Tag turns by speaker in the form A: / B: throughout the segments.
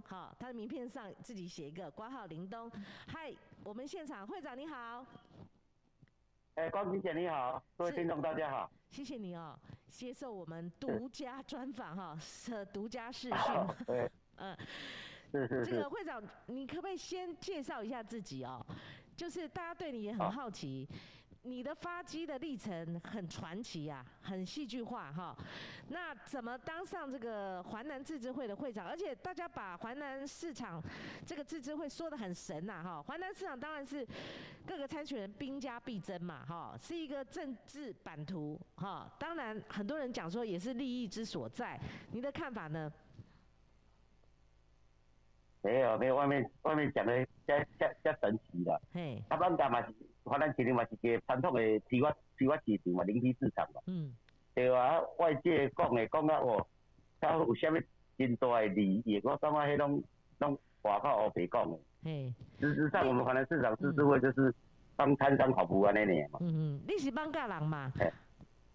A: 东，好，他的名片上自己写一个挂号林东。嗨，我们现场会长你好。
B: 哎，光平姐你好，各位听众大家好，
A: 谢谢你哦，接受我们独家专访哈，是独家视讯。
B: 对，
A: 嗯，
B: 是是是。
A: 这个会长，你可不可以先介绍一下自己哦？就是大家对你也很好奇。你的发迹的历程很传奇啊，很戏剧化哈。那怎么当上这个华南自治会的会长？而且大家把华南市场这个自治会说的很神呐哈。华南市场当然是各个参选人兵家必争嘛哈，是一个政治版图哈。当然很多人讲说也是利益之所在，你的看法呢？
B: 没有没有，外面外面讲的加加加神奇的。嘿，他们干嘛？华南市场嘛是一个传统的批发批发市场嘛，零批市场嘛。嗯。对啊，外界讲的讲啊哦，他有啥物真大的利益，我感觉迄种拢外口乌白讲的。嘿。事实上，我们华南市场自治会就是帮摊商跑步安尼呢嘛。
A: 嗯嗯，你是帮家人嘛？嘿。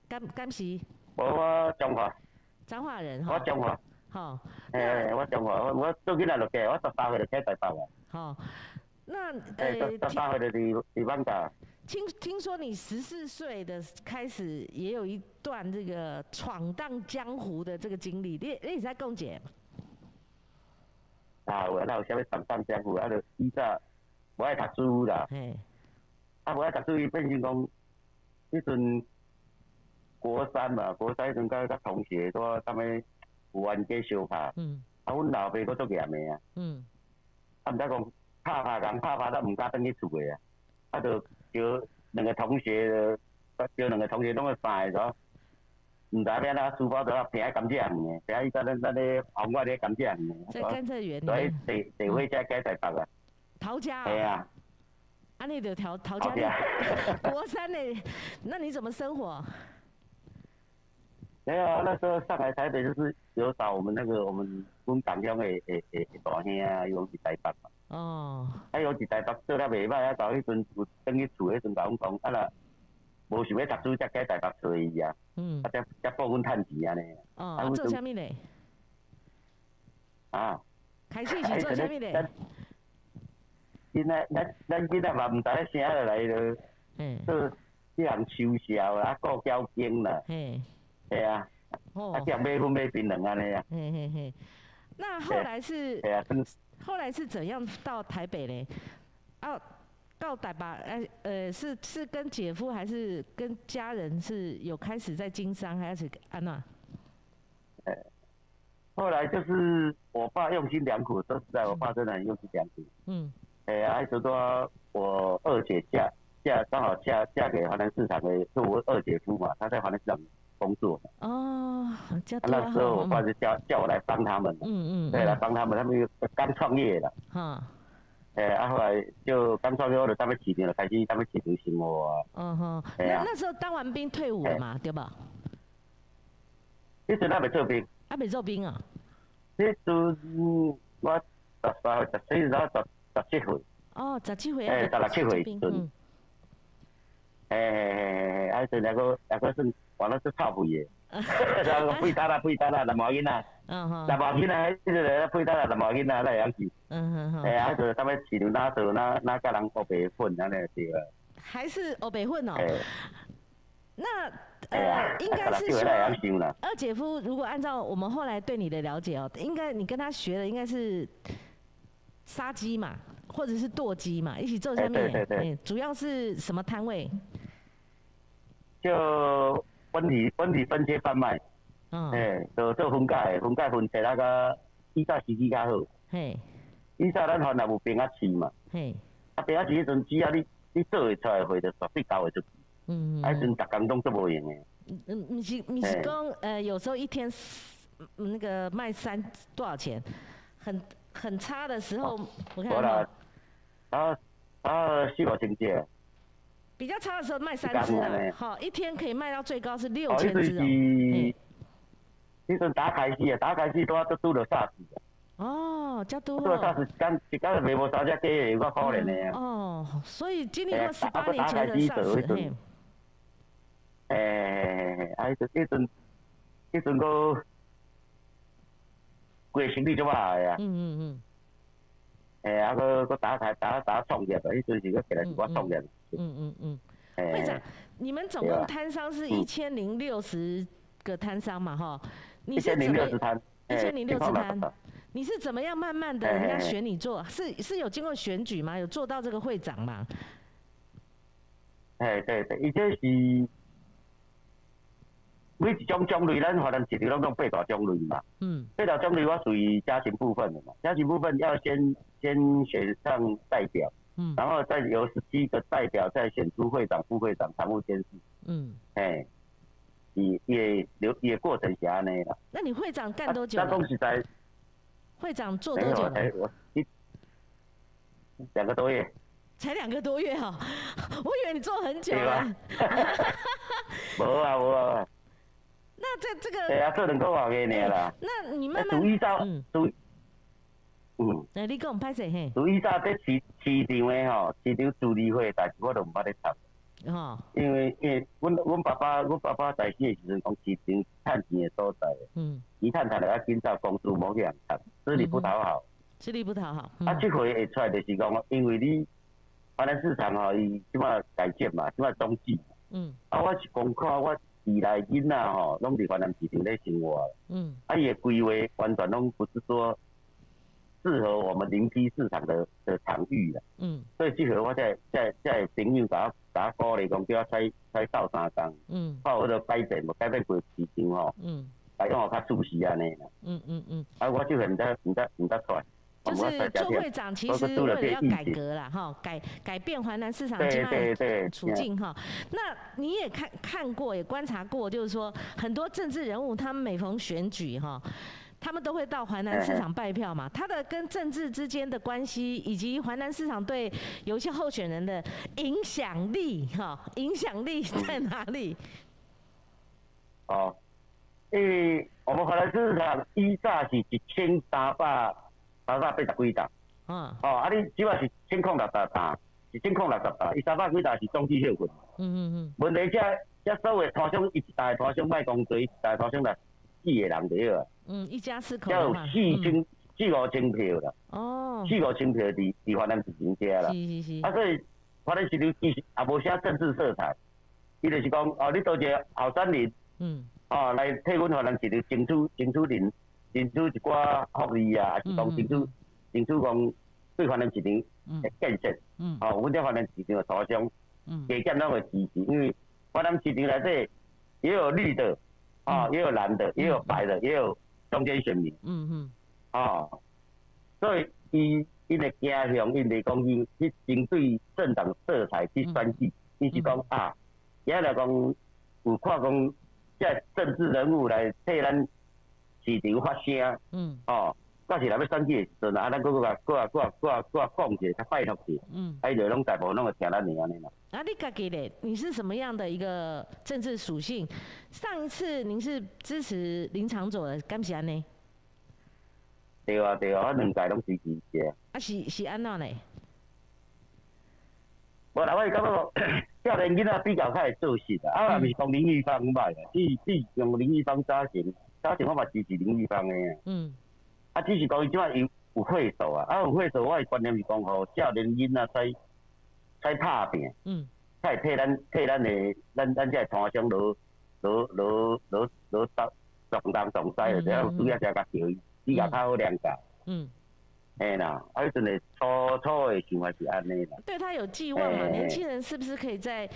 A: 敢敢是？
B: 我中华。
A: 彰化人哈。
B: 我彰化。好。诶，我中华，我我做囡仔就嫁，我十八岁就嫁台北啊。好。
A: 那呃，听听说你十四岁的开始也有一段这个闯荡江湖的这个经历，你你在讲解？
B: 啊，我那有啥物闯荡江湖？啊，就以前不爱读书啦，啊，不爱读书，伊变成讲，迄阵国三嘛，国三迄阵甲甲同学都他们玩街相拍，嗯，啊，阮老爸佫做严的啊，嗯，啊，毋知讲。怕怕人怕怕，都唔敢登去厝的啊！啊，就叫两个同学，叫两个同学拢去晒咗，唔知咩啦，书包都要平喺甘蔗园嘅，平喺咱咱咧红外咧甘蔗园
A: 嘅。在甘蔗园。
B: 所以地地位在改在北啊。
A: 陶家。
B: 系啊。
A: 啊，你就陶陶家。国三嘞，那你怎么生活？
B: 没有，那时候上海台北就是有找我们那个我们工党乡的诶诶大兄啊，有去台北嘛。哦，啊，有一台北做了袂歹，啊，到迄阵有等于厝迄阵甲阮讲，啊啦，无想要读书，才改台北做伊啊。嗯。啊，才才帮阮趁钱安尼。
A: 哦。啊，做啥物嘞？
B: 啊。
A: 开始是做啥物嘞？
B: 现在咱咱现在嘛毋知咧啥落来了。嗯。做这项秋销啊，过交警啦。嘿。系啊。哦。啊，叫买粉买槟榔安尼啊。嘿嘿嘿。
A: 那后来是？
B: 对啊，
A: 后来是怎样到台北嘞？哦，到台北，哎，呃，是是跟姐夫还是跟家人是有开始在经商，还是安娜？
B: 呃，后来就是我爸用心良苦，说实在，我爸真的很用心良苦。嗯。哎，还是说我二姐嫁嫁刚好嫁嫁给华南市场的，是我二姐夫嘛，他在华南市场。工作。哦，那时候我爸就叫叫我来帮他们，嗯嗯，对，来帮他们，他们又刚创业了，哈，哎，后来就刚创业后，他们几年了，开始他们起步生活啊，
A: 嗯哼，那那时候当完兵退伍了嘛，对吧？
B: 一直还没做兵，
A: 还没做兵啊？
B: 那时候我十三、十四、十十七岁，
A: 哦，十七岁，
B: 哎，十六七岁，嗯，哎哎哎哎，还是那个那个是。完了是差不多，然后配搭啦，配搭啦，蓝毛巾啦，蓝毛巾啦，一直在配搭啦，蓝毛巾啦，那样子。嗯哼哼。哎，还是他们起牛那时候那那个人欧北混那那些个。
A: 还是欧北混哦。那呃，应该是说，二姐夫如果按照我们后来对你的了解哦，应该你跟他学的应该是杀鸡嘛，或者是剁鸡嘛，一起做下面。对对对。主要是什么摊位？
B: 就。分体分体分切贩卖，嗯，诶，做做分解，分解分切那个依照时机较好，嘿，依照咱原来有变啊市嘛，嘿，啊变啊市迄阵只要你你做会出来，会就绝对交会出去，嗯嗯，啊，迄阵逐工拢做无用诶，
A: 嗯，毋是毋是讲，呃，有时候一天那个卖三多少钱，很很差的时候，我看
B: 啊啊啊，四五千只。
A: 比较差的时候卖三只啊，好，一天可以卖到最高是六千只
B: 哦。你阵打开机啊，打开机都要都拄了啥子
A: 哦，加多。
B: 拄了啥子？刚一刚卖无三只鸡，有够可怜的
A: 啊。哦，所以经历过十八年前的啥子？
B: 诶，啊，迄阵，迄阵，迄阵个规生理就歹个啊。嗯嗯嗯。哎，啊，佮佮打开打打创业啊，迄阵是佮起来是我创业。嗯嗯
A: 嗯嗯嗯。会长，你们总共摊商是一千零六十个摊商嘛？哈，
B: 一千零六十摊。
A: 一千零六十摊。你是怎么样慢慢的人家选你做？是是有经过选举吗？有做到这个会长吗？
B: 哎，对对，伊这是每一种种类，咱华南市场拢讲八大种类嘛。嗯。八大种类我属于家庭部分的嘛，家庭部分要先先选上代表，嗯，然后再由十七个代表再选出会长、副会长、常务监事。嗯。哎，也也流也过程是安尼啦。
A: 那你会长干多久？那
B: 恭喜在。
A: 会长做多久？
B: 哎我一两个多月。
A: 才两个多月哈，我以为你做很久了。
B: 无啊 无啊。
A: 那这这个。
B: 对啊，做两个月年啦。
A: 那你慢慢。
B: 注意到，注意。
A: 嗯。那你讲歹势嘿。
B: 注意到这市市场诶吼，市场处理会，但是我都唔捌咧插。哦。因为因为，阮阮爸爸阮爸爸在世诶时阵讲市场趁钱诶所在。嗯。伊趁趁来啊，今早公司无去人趁，吃力不讨好。
A: 吃力不讨好。
B: 啊，即回会出来就是讲，因为你。华南市场吼，伊即马改建嘛，即马冬季。嗯。啊，我是讲看我未来囡仔吼，拢伫华南市场咧生活。嗯。啊，伊诶规划完全拢不是说适合我们零批市场的的场域啦。嗯。所以即回我在在在朋友甲我甲我鼓励讲，叫我采采到三工。嗯。靠我个改变，无改变过市场吼。嗯。来讲我较舒适安尼啦。嗯嗯嗯。啊，我就很得，唔得，唔得出来。
A: 就是做会长，其实为了要改革了哈，改改变华南市场经济处境哈。那你也看看过，也观察过，就是说很多政治人物，他们每逢选举哈，他们都会到淮南市场 拜票嘛。他的跟政治之间的关系，以及淮南市场对有些候选人的影响力哈，影响力在哪里？
B: 哦，因为我们华南市场一炸是一千三百。三百八十几档，嗯，哦，啊，你主要是千空六十档，是千空六十档，伊三百几档是中期休困，嗯嗯嗯。问题这这所谓拖箱一台拖箱卖公司，一台拖箱来四个人对啊。
A: 嗯，一家四口
B: 要有四千四五千票啦。哦。四五千票伫伫华南市场家啦。是是是。啊，所以华南市场其实也无啥政治色彩，伊就是讲哦，你多一个后生人，嗯，哦，来替阮华南市场争取争取人。争取一寡福利啊，还是讲争取争取讲对华南市场的建设，嗯哦，阮在华南市场的图像，加减拢会支持，因为华南市场内底也有绿的，啊，也有蓝的，也有白的，也有中间选民，嗯嗯，啊，所以伊伊的家乡，因为讲伊去针对政党色彩去选举，伊是讲啊，也来讲有看讲即政治人物来替咱。市场发声，嗯，哦，到时来要选举的时阵，啊，咱搁搁啊搁啊搁啊搁啊搁啊讲者，较拜托者，嗯，啊，伊就拢大部分拢会听咱的安尼啦。
A: 啊，你家己咧，你是什么样的一个政治属性？上一次您是支持林长佐的，敢是安尼？
B: 对啊对啊，我两届拢支持者。
A: 啊是是安怎呢？
B: 无啦我是感觉，少年囡仔比较较会做事啊，啊，毋是讲林玉芳歹啊，只只用林玉芳早前。早前我嘛支持林玉芳的，嗯，啊，只是讲伊即摆有有会手啊，啊有会手，我的观念是讲吼，少年囡仔在在拍拼，嗯，才会替咱替咱的咱咱这摊商落落落落落重重担重灾的，然后主要是甲教育，比较较好谅解，嗯，哎啦，啊，迄阵的初初的想法是安尼啦。
A: 对他有寄望嘛？年轻人是不是可以再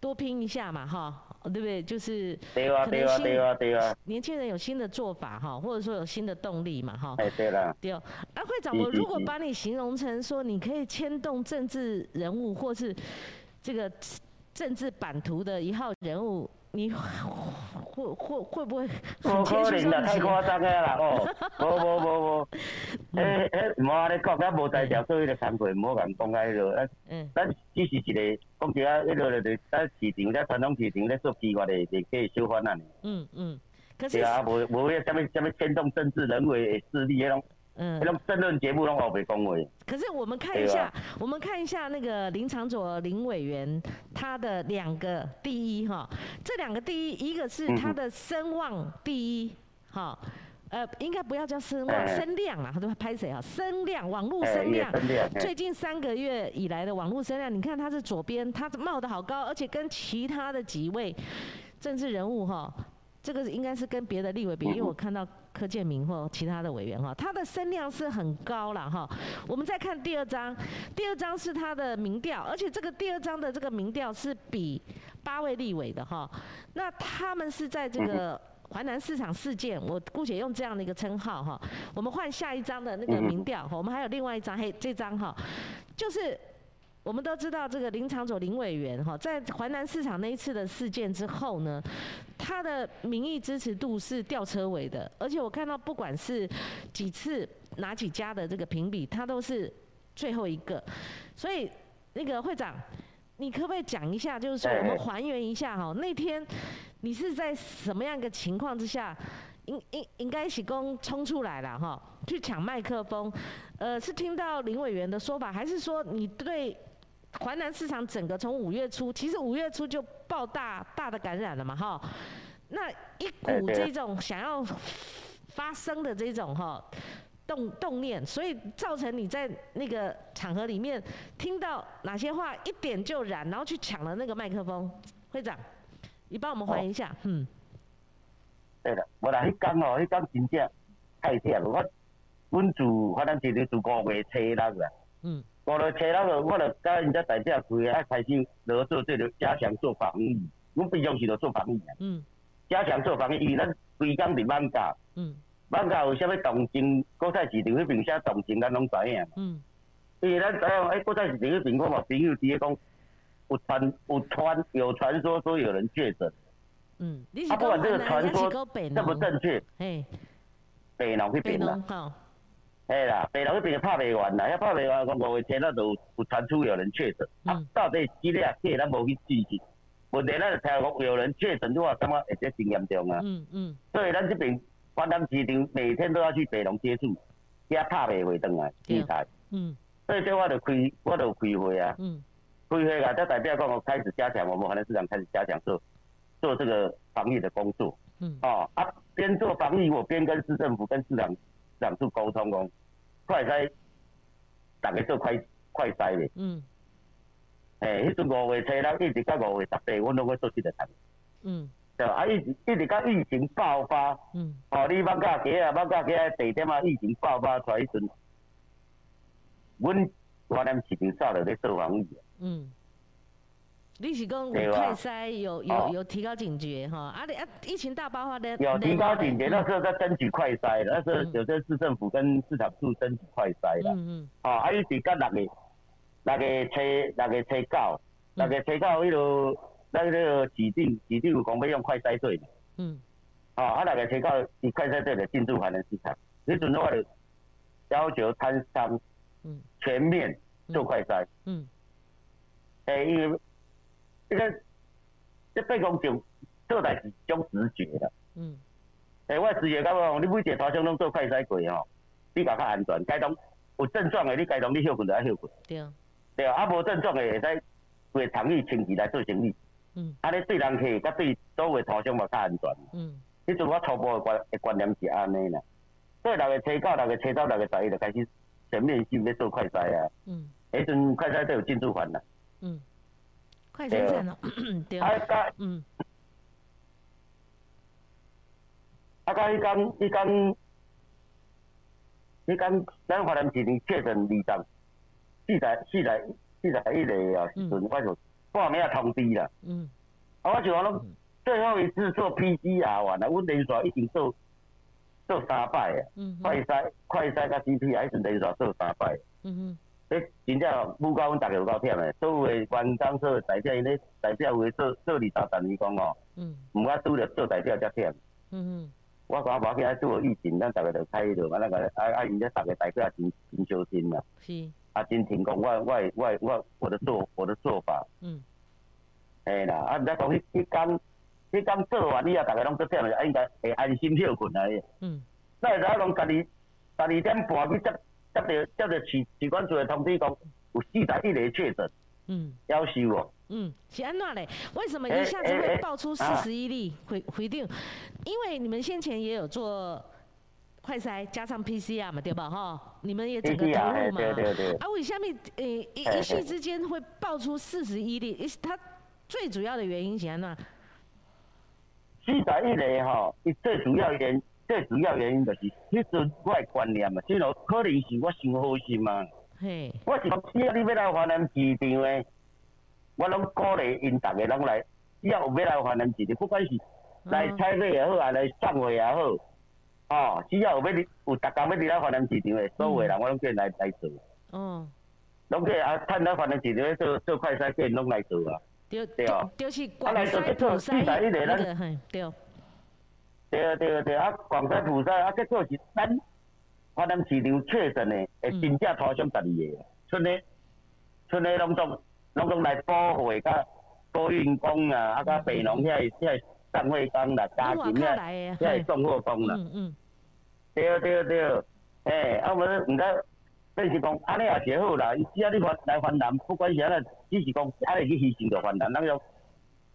A: 多拼一下嘛？哈。对不对？就是
B: 对啊，对啊，对啊，对啊。
A: 年轻人有新的做法哈，或者说有新的动力嘛哈。
B: 哎，对了。
A: 对哦，啊，会长，我如果把你形容成说，你可以牵动政治人物，或是这个政治版图的一号人物。你 会会会不会？
B: 不可能啦，太夸张个啦哦！无无无无，诶诶，无安尼讲，咱无在条，所以咧惭愧，唔好咁讲喺度。嗯。咱只是一个讲起啊，迄个咧，咱市场咧传统市场咧做计划咧，就可以小翻啊。嗯嗯。可是。对啊，无无迄什么什么牵动政治人物的势力迄种。嗯，那种争论节目拢好被恭维。
A: 可是我们看一下，我们看一下那个林长佐林委员他的两个第一哈，这两个第一，一个是他的声望第一，哈，呃，应该不要叫声望，声量啊，他都拍谁啊？声量，网络声量。最近三个月以来的网络声量，你看他是左边，他冒的好高，而且跟其他的几位政治人物哈，这个应该是跟别的立委比，因为我看到柯建明或其他的委员哈，他的声量是很高了哈。我们再看第二张，第二张是他的民调，而且这个第二张的这个民调是比八位立委的哈，那他们是在这个。淮南市场事件，我姑且用这样的一个称号哈。我们换下一张的那个民调，我们还有另外一张，嘿，这张哈，就是我们都知道这个林长佐林委员哈，在淮南市场那一次的事件之后呢，他的民意支持度是吊车尾的，而且我看到不管是几次哪几家的这个评比，他都是最后一个。所以那个会长，你可不可以讲一下，就是说我们还原一下哈，那天。你是在什么样一个情况之下，应应应该是公冲出来了哈，去抢麦克风，呃，是听到林委员的说法，还是说你对淮南市场整个从五月初，其实五月初就爆大大的感染了嘛哈，那一股这种想要发生的这种哈动动念，所以造成你在那个场合里面听到哪些话一点就燃，然后去抢了那个麦克风，会长。你帮我们还一下，嗯。
B: 对的，我来迄天哦，迄天真正太热了。我，阮住反正就是住五月初六啦。嗯。五月初六，我就甲人家代表开啊，开始落做这个加强做防疫。阮平常时就做防疫啊。嗯。加强做防疫，因为咱规工伫万家。嗯。万家有啥物动静，国菜市场迄边啥动静，咱拢知影。嗯。因为咱知影，哎，国菜市场迄边我嘛朋友伫咧讲。有传有传有传说说有人确诊，
A: 嗯，
B: 他不管这个传说正不正确，
A: 哎，
B: 北农去边啦，哎啦，北农去边拍未完啦，要拍未完，讲五月前那都有传出有人确诊，啊，到底几例啊？这咱无去注意，问题咱就听讲有人确诊，就话感觉会得真严重啊，嗯嗯，所以咱这边华南市场每天都要去北龙接触，遐拍未回转来器材，嗯，所以这我就开我就开会啊，嗯。开会啊！这代表讲我开始加强，我们华南市场开始加强做做这个防疫的工作。嗯。哦啊，边做防疫，我边跟市政府、跟市长、市长处沟通讲，快筛，大家做快快筛的。嗯。诶，迄阵五月初六一直到五月十八，我拢会做这个谈。嗯。对啊，一直一直到疫情爆发。嗯。哦，你放假期啊，放假期啊，地点啊，疫情爆发出来迄阵，阮华南市场早就咧做防疫。嗯，
A: 你是讲快筛有有有提高警觉哈？啊，你啊，疫情大爆发的
B: 有提高警觉，那时候在争取快筛，那时候有些市政府跟市场处争取快筛的。嗯嗯。哦，啊，伊是甲六月六月初六月初九，六月初九迄落咱迄个指定指定有讲要用快筛队。嗯。哦，啊，六月初九以快筛队的进驻华南市场，你阵我就要求摊商嗯全面做快筛。嗯。诶，因为这个这八公就做代是种直觉啦。嗯。诶，我直觉感觉讲，你每一个头像拢做快筛过吼，比较较安全。该当有症状的，你该当你休困就要休困。对啊。对啊，啊无症状的会使为长期长期来做生意。嗯。安尼对人客甲对周围头像嘛较安全。嗯。迄阵我初步的观观念是安尼啦。所以六月初九、六月初十、六月十一就开始全面性咧做快筛啊。嗯。迄阵快筛都有进驻款啦。嗯，
A: 对。啊，甲嗯，
B: 啊，甲迄讲，迄讲，迄讲，咱华南一年确诊二十、四十、四十、四十一个啊，时阵我就半暝啊通知啦。嗯。啊，我就讲拢最后一次做 PCR 完了，阮连续已经做做三摆啊。嗯。快筛、快筛甲 CT 还是连续做三摆。嗯哼。诶，真正不到阮逐个有够忝诶，所有诶员工做代表，因咧代表为做做二三十年讲哦，嗯，毋敢拄着做代表才忝。嗯嗯。我讲无要紧，啊做疫情，咱逐个着开着，啊那个啊啊，因咧逐个代表也真真小心啦。是。啊，真听讲，我我我我我的做我的做法。嗯。嘿啦，啊，再讲迄迄工，迄工做完以后，逐个拢做忝诶，应该会安心休困啊。嗯。那会使讲家己，十二点半去接。接着接到市市管处的通知讲，有四十一例确诊，嗯，夭寿哦。
A: 嗯，是安怎嘞？为什么一下子会爆出四十一例回回定？因为你们先前也有做快筛加上 PCR 嘛，对吧？哈，你们也整个投入嘛。对对对啊，为下面呃一一夕之间会爆出四十一例？它最主要的原因是安怎？
B: 四十一例吼，伊最主要原最主要原因就是迄阵我的观念嘛，即落可能是我想好心嘛。嘿，我是讲只要你要来华南市场的，我拢鼓励因逐个拢来，只要有要来华南市场，不管是来采买也好，啊来送货也好，哦，只要有要有逐工要嚟来华南市场的，所有人我拢叫来来做。哦。拢叫啊，趁到华南市场做做快餐店拢来做啊。
A: 对对，就是广西普西那个，对。
B: 对对对，啊，广西普西啊，结果是咱华南市场确诊的，会真正拖上十二个，剩的剩的拢总拢总来补货，甲补运工啊，啊，甲北农遐遐上货工啦，家禽遐遐送货工啦。嗯嗯。对对对，哎，啊，我唔知。就是讲，安尼也是好啦。只要你翻来翻南，不管是安怎，只是讲安尼去牺牲着翻南。咱用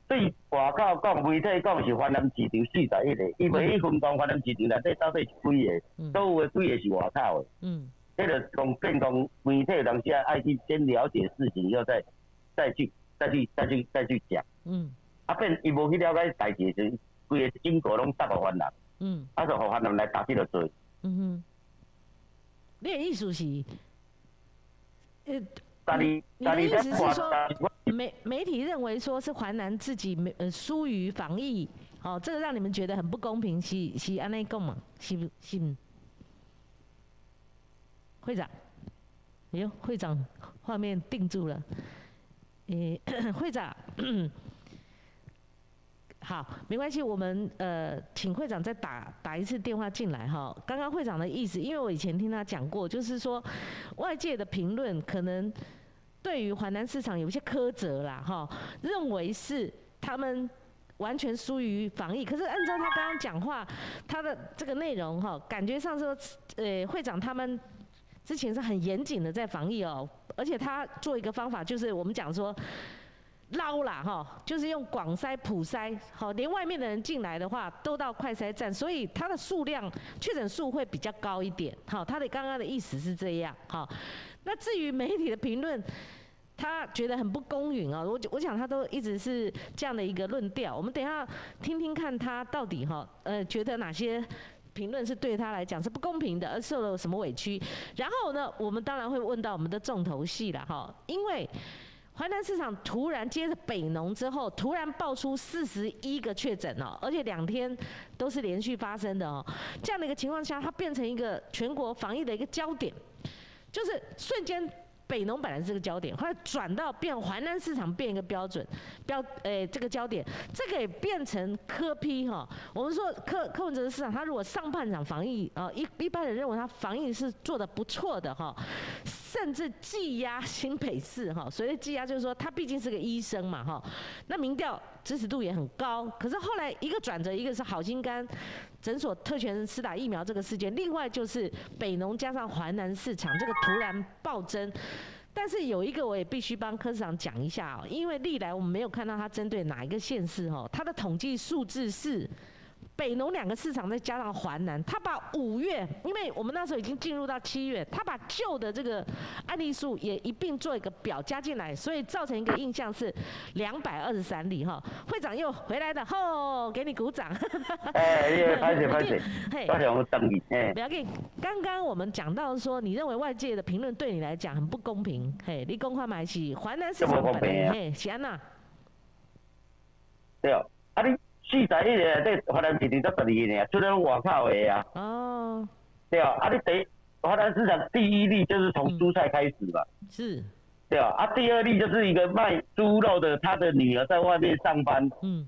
B: 对外口讲媒体讲是华南市场四十一个，伊袂去分钟华南市场内底到底是几个，所有的几个是外口的。嗯。迄个从变讲媒体人先爱去先了解事情，以后再再去再去再去再去讲。嗯。啊变伊无去了解代志时，规个经过拢搭互华南。嗯。啊就互华南来打起着做。嗯哼。
A: 你的意思是，呃，你的意思是说，媒媒体认为说是淮南自己没呃疏于防疫，哦，这个让你们觉得很不公平，是是安内讲嘛？是是？会长，哎呦，会长画面定住了，诶，会长。好，没关系，我们呃，请会长再打打一次电话进来哈。刚刚会长的意思，因为我以前听他讲过，就是说外界的评论可能对于华南市场有一些苛责啦哈，认为是他们完全疏于防疫。可是按照他刚刚讲话，他的这个内容哈，感觉上说，呃，会长他们之前是很严谨的在防疫哦，而且他做一个方法，就是我们讲说。捞啦哈，就是用广筛普筛，好，连外面的人进来的话都到快筛站，所以它的数量确诊数会比较高一点。好，他的刚刚的意思是这样。好，那至于媒体的评论，他觉得很不公允啊。我我想他都一直是这样的一个论调。我们等下听听看他到底哈，呃，觉得哪些评论是对他来讲是不公平的，而受了什么委屈。然后呢，我们当然会问到我们的重头戏了哈，因为。淮南市场突然接着北农之后，突然爆出四十一个确诊哦，而且两天都是连续发生的哦。这样的一个情况下，它变成一个全国防疫的一个焦点，就是瞬间。北农本来是个焦点，后来转到变淮南市场变一个标准标，诶这个焦点，这个也变成科批哈。我们说科科文哲的市场，他如果上半场防疫啊，一一般人认为他防疫是做的不错的哈，甚至技压新北市哈。所谓技压就是说他毕竟是个医生嘛哈，那民调支持度也很高。可是后来一个转折，一个是好心肝诊所特权施打疫苗这个事件，另外就是北农加上华南市场这个突然暴增。但是有一个我也必须帮科长讲一下哦，因为历来我们没有看到他针对哪一个县市哦，他的统计数字是。北农两个市场再加上华南，他把五月，因为我们那时候已经进入到七月，他把旧的这个案例数也一并做一个表加进来，所以造成一个印象是两百二十三例哈。会长又回来了，吼，给你鼓掌。
B: 哎，拍谢拍谢，嘿，拍谢我等你。
A: 不要紧，刚刚我们讲到说，你认为外界的评论对你来讲很不公平，嘿，你公开买起华南市场本来嘿，是安娜？
B: 对哦，啊你。四十一个在华南市场才十二个呢，出了外口的啊。哦。对啊，啊你第华南市场第一例就是从蔬菜开始嘛。
A: 是。
B: 对啊，啊第二例就是一个卖猪肉的，他的女儿在外面上班。嗯。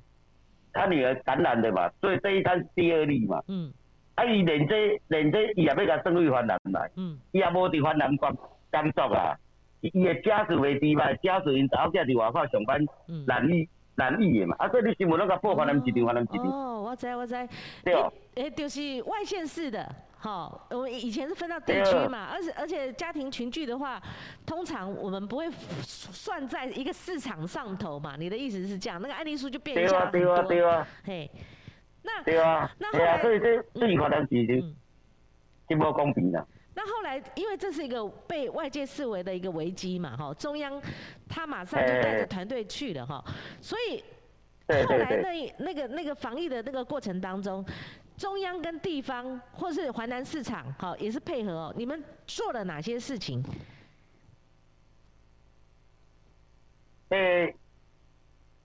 B: 他女儿感染的嘛，所以这一单第二例嘛。嗯。啊伊连这连这伊也要甲送去华南来。嗯。伊也无伫华南工工作啊，伊的家属袂伫嘛，家属因查某囝伫外口上班，难以。难易的嘛，啊，所以你新闻那个报华南市场，华南市场。
A: 哦，我知我知。
B: 对哦。
A: 诶，就是外县市的，好，我们以前是分到地区嘛，而且而且家庭群聚的话，通常我们不会算在一个市场上头嘛。你的意思是这样，那个案例数就变
B: 一下
A: 很多。
B: 对啊，对啊。
A: 嘿，那
B: 对啊，
A: 那后来，
B: 所以这这华南市场。真无公平啊。
A: 那后来，因为这是一个被外界视为的一个危机嘛，哈，中央他马上就带着团队去了，哈，所以后来那那个那个防疫的那个过程当中，中央跟地方或是淮南市场，哈，也是配合哦，你们做了哪些事情？
B: 诶，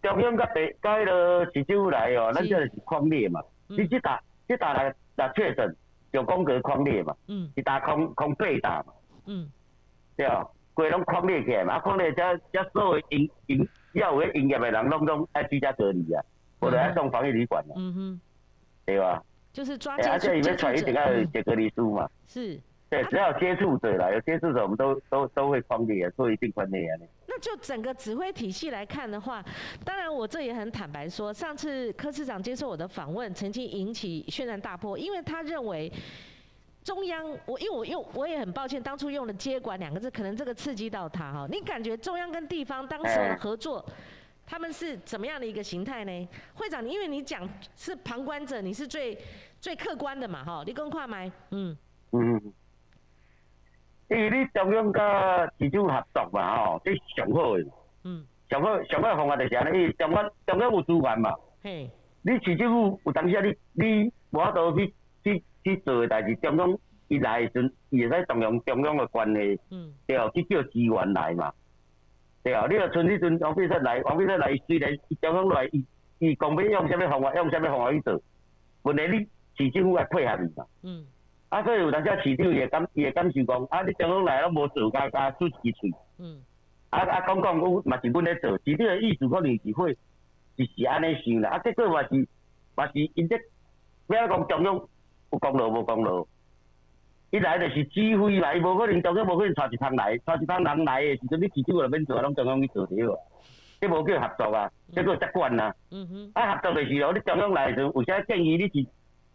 B: 中央甲北甲迄个市州来哦，咱这是框列嘛，你即打即打来来确诊。九宫格框列嘛，嗯一打空空背打嘛，嗯对啊，规拢框列起来嘛，啊框列遮遮所有营营要有营业的人拢拢爱居家隔离啊，或者爱送防疫旅馆嘛，对吧？
A: 就是抓接触者。
B: 而且里面传一定要有隔离书嘛。
A: 是。
B: 对，只要接触者啦，有接触者我们都都都会框列，做一定框列啊。
A: 那就整个指挥体系来看的话，当然我这也很坦白说，上次柯市长接受我的访问，曾经引起轩然大波，因为他认为中央，我因为我用我也很抱歉，当初用了接管两个字，可能这个刺激到他哈。你感觉中央跟地方当时的合作，他们是怎么样的一个形态呢？会长，因为你讲是旁观者，你是最最客观的嘛哈？你跟快麦，嗯嗯。
B: 因为你中央甲市州合作嘛吼，这上好诶。嗯。上好上好方法就是安尼，因为中央中央有资源嘛。嘿。你市政府有当时啊，你你无法度去去去做诶代志，中央伊来时阵，伊会使动用中央诶关系。嗯。对哦，去叫资源来嘛。对啊，你若像迄阵王必说来，王必说来，虽然中央来，伊伊讲要用啥物方法，用啥物方法去做，问题你市政府来配合伊嘛。嗯。啊，所以有当时市长也感也感受讲，啊，你中央来拢无做，加加出一喙。嗯。啊啊，讲讲，讲嘛是阮咧做，市长诶意思可能是会，就是安尼想啦。啊，结果嘛是，嘛是因这，不要讲中央有功劳无功劳，伊来就是指挥来，无可能中央无可能带一趟来，带一趟人来诶时阵，你市长就免做，拢中央去做对无？这无叫合作啊，这个习惯啊。嗯哼。啊，合作的时候，你中央来时，有啥建议你是？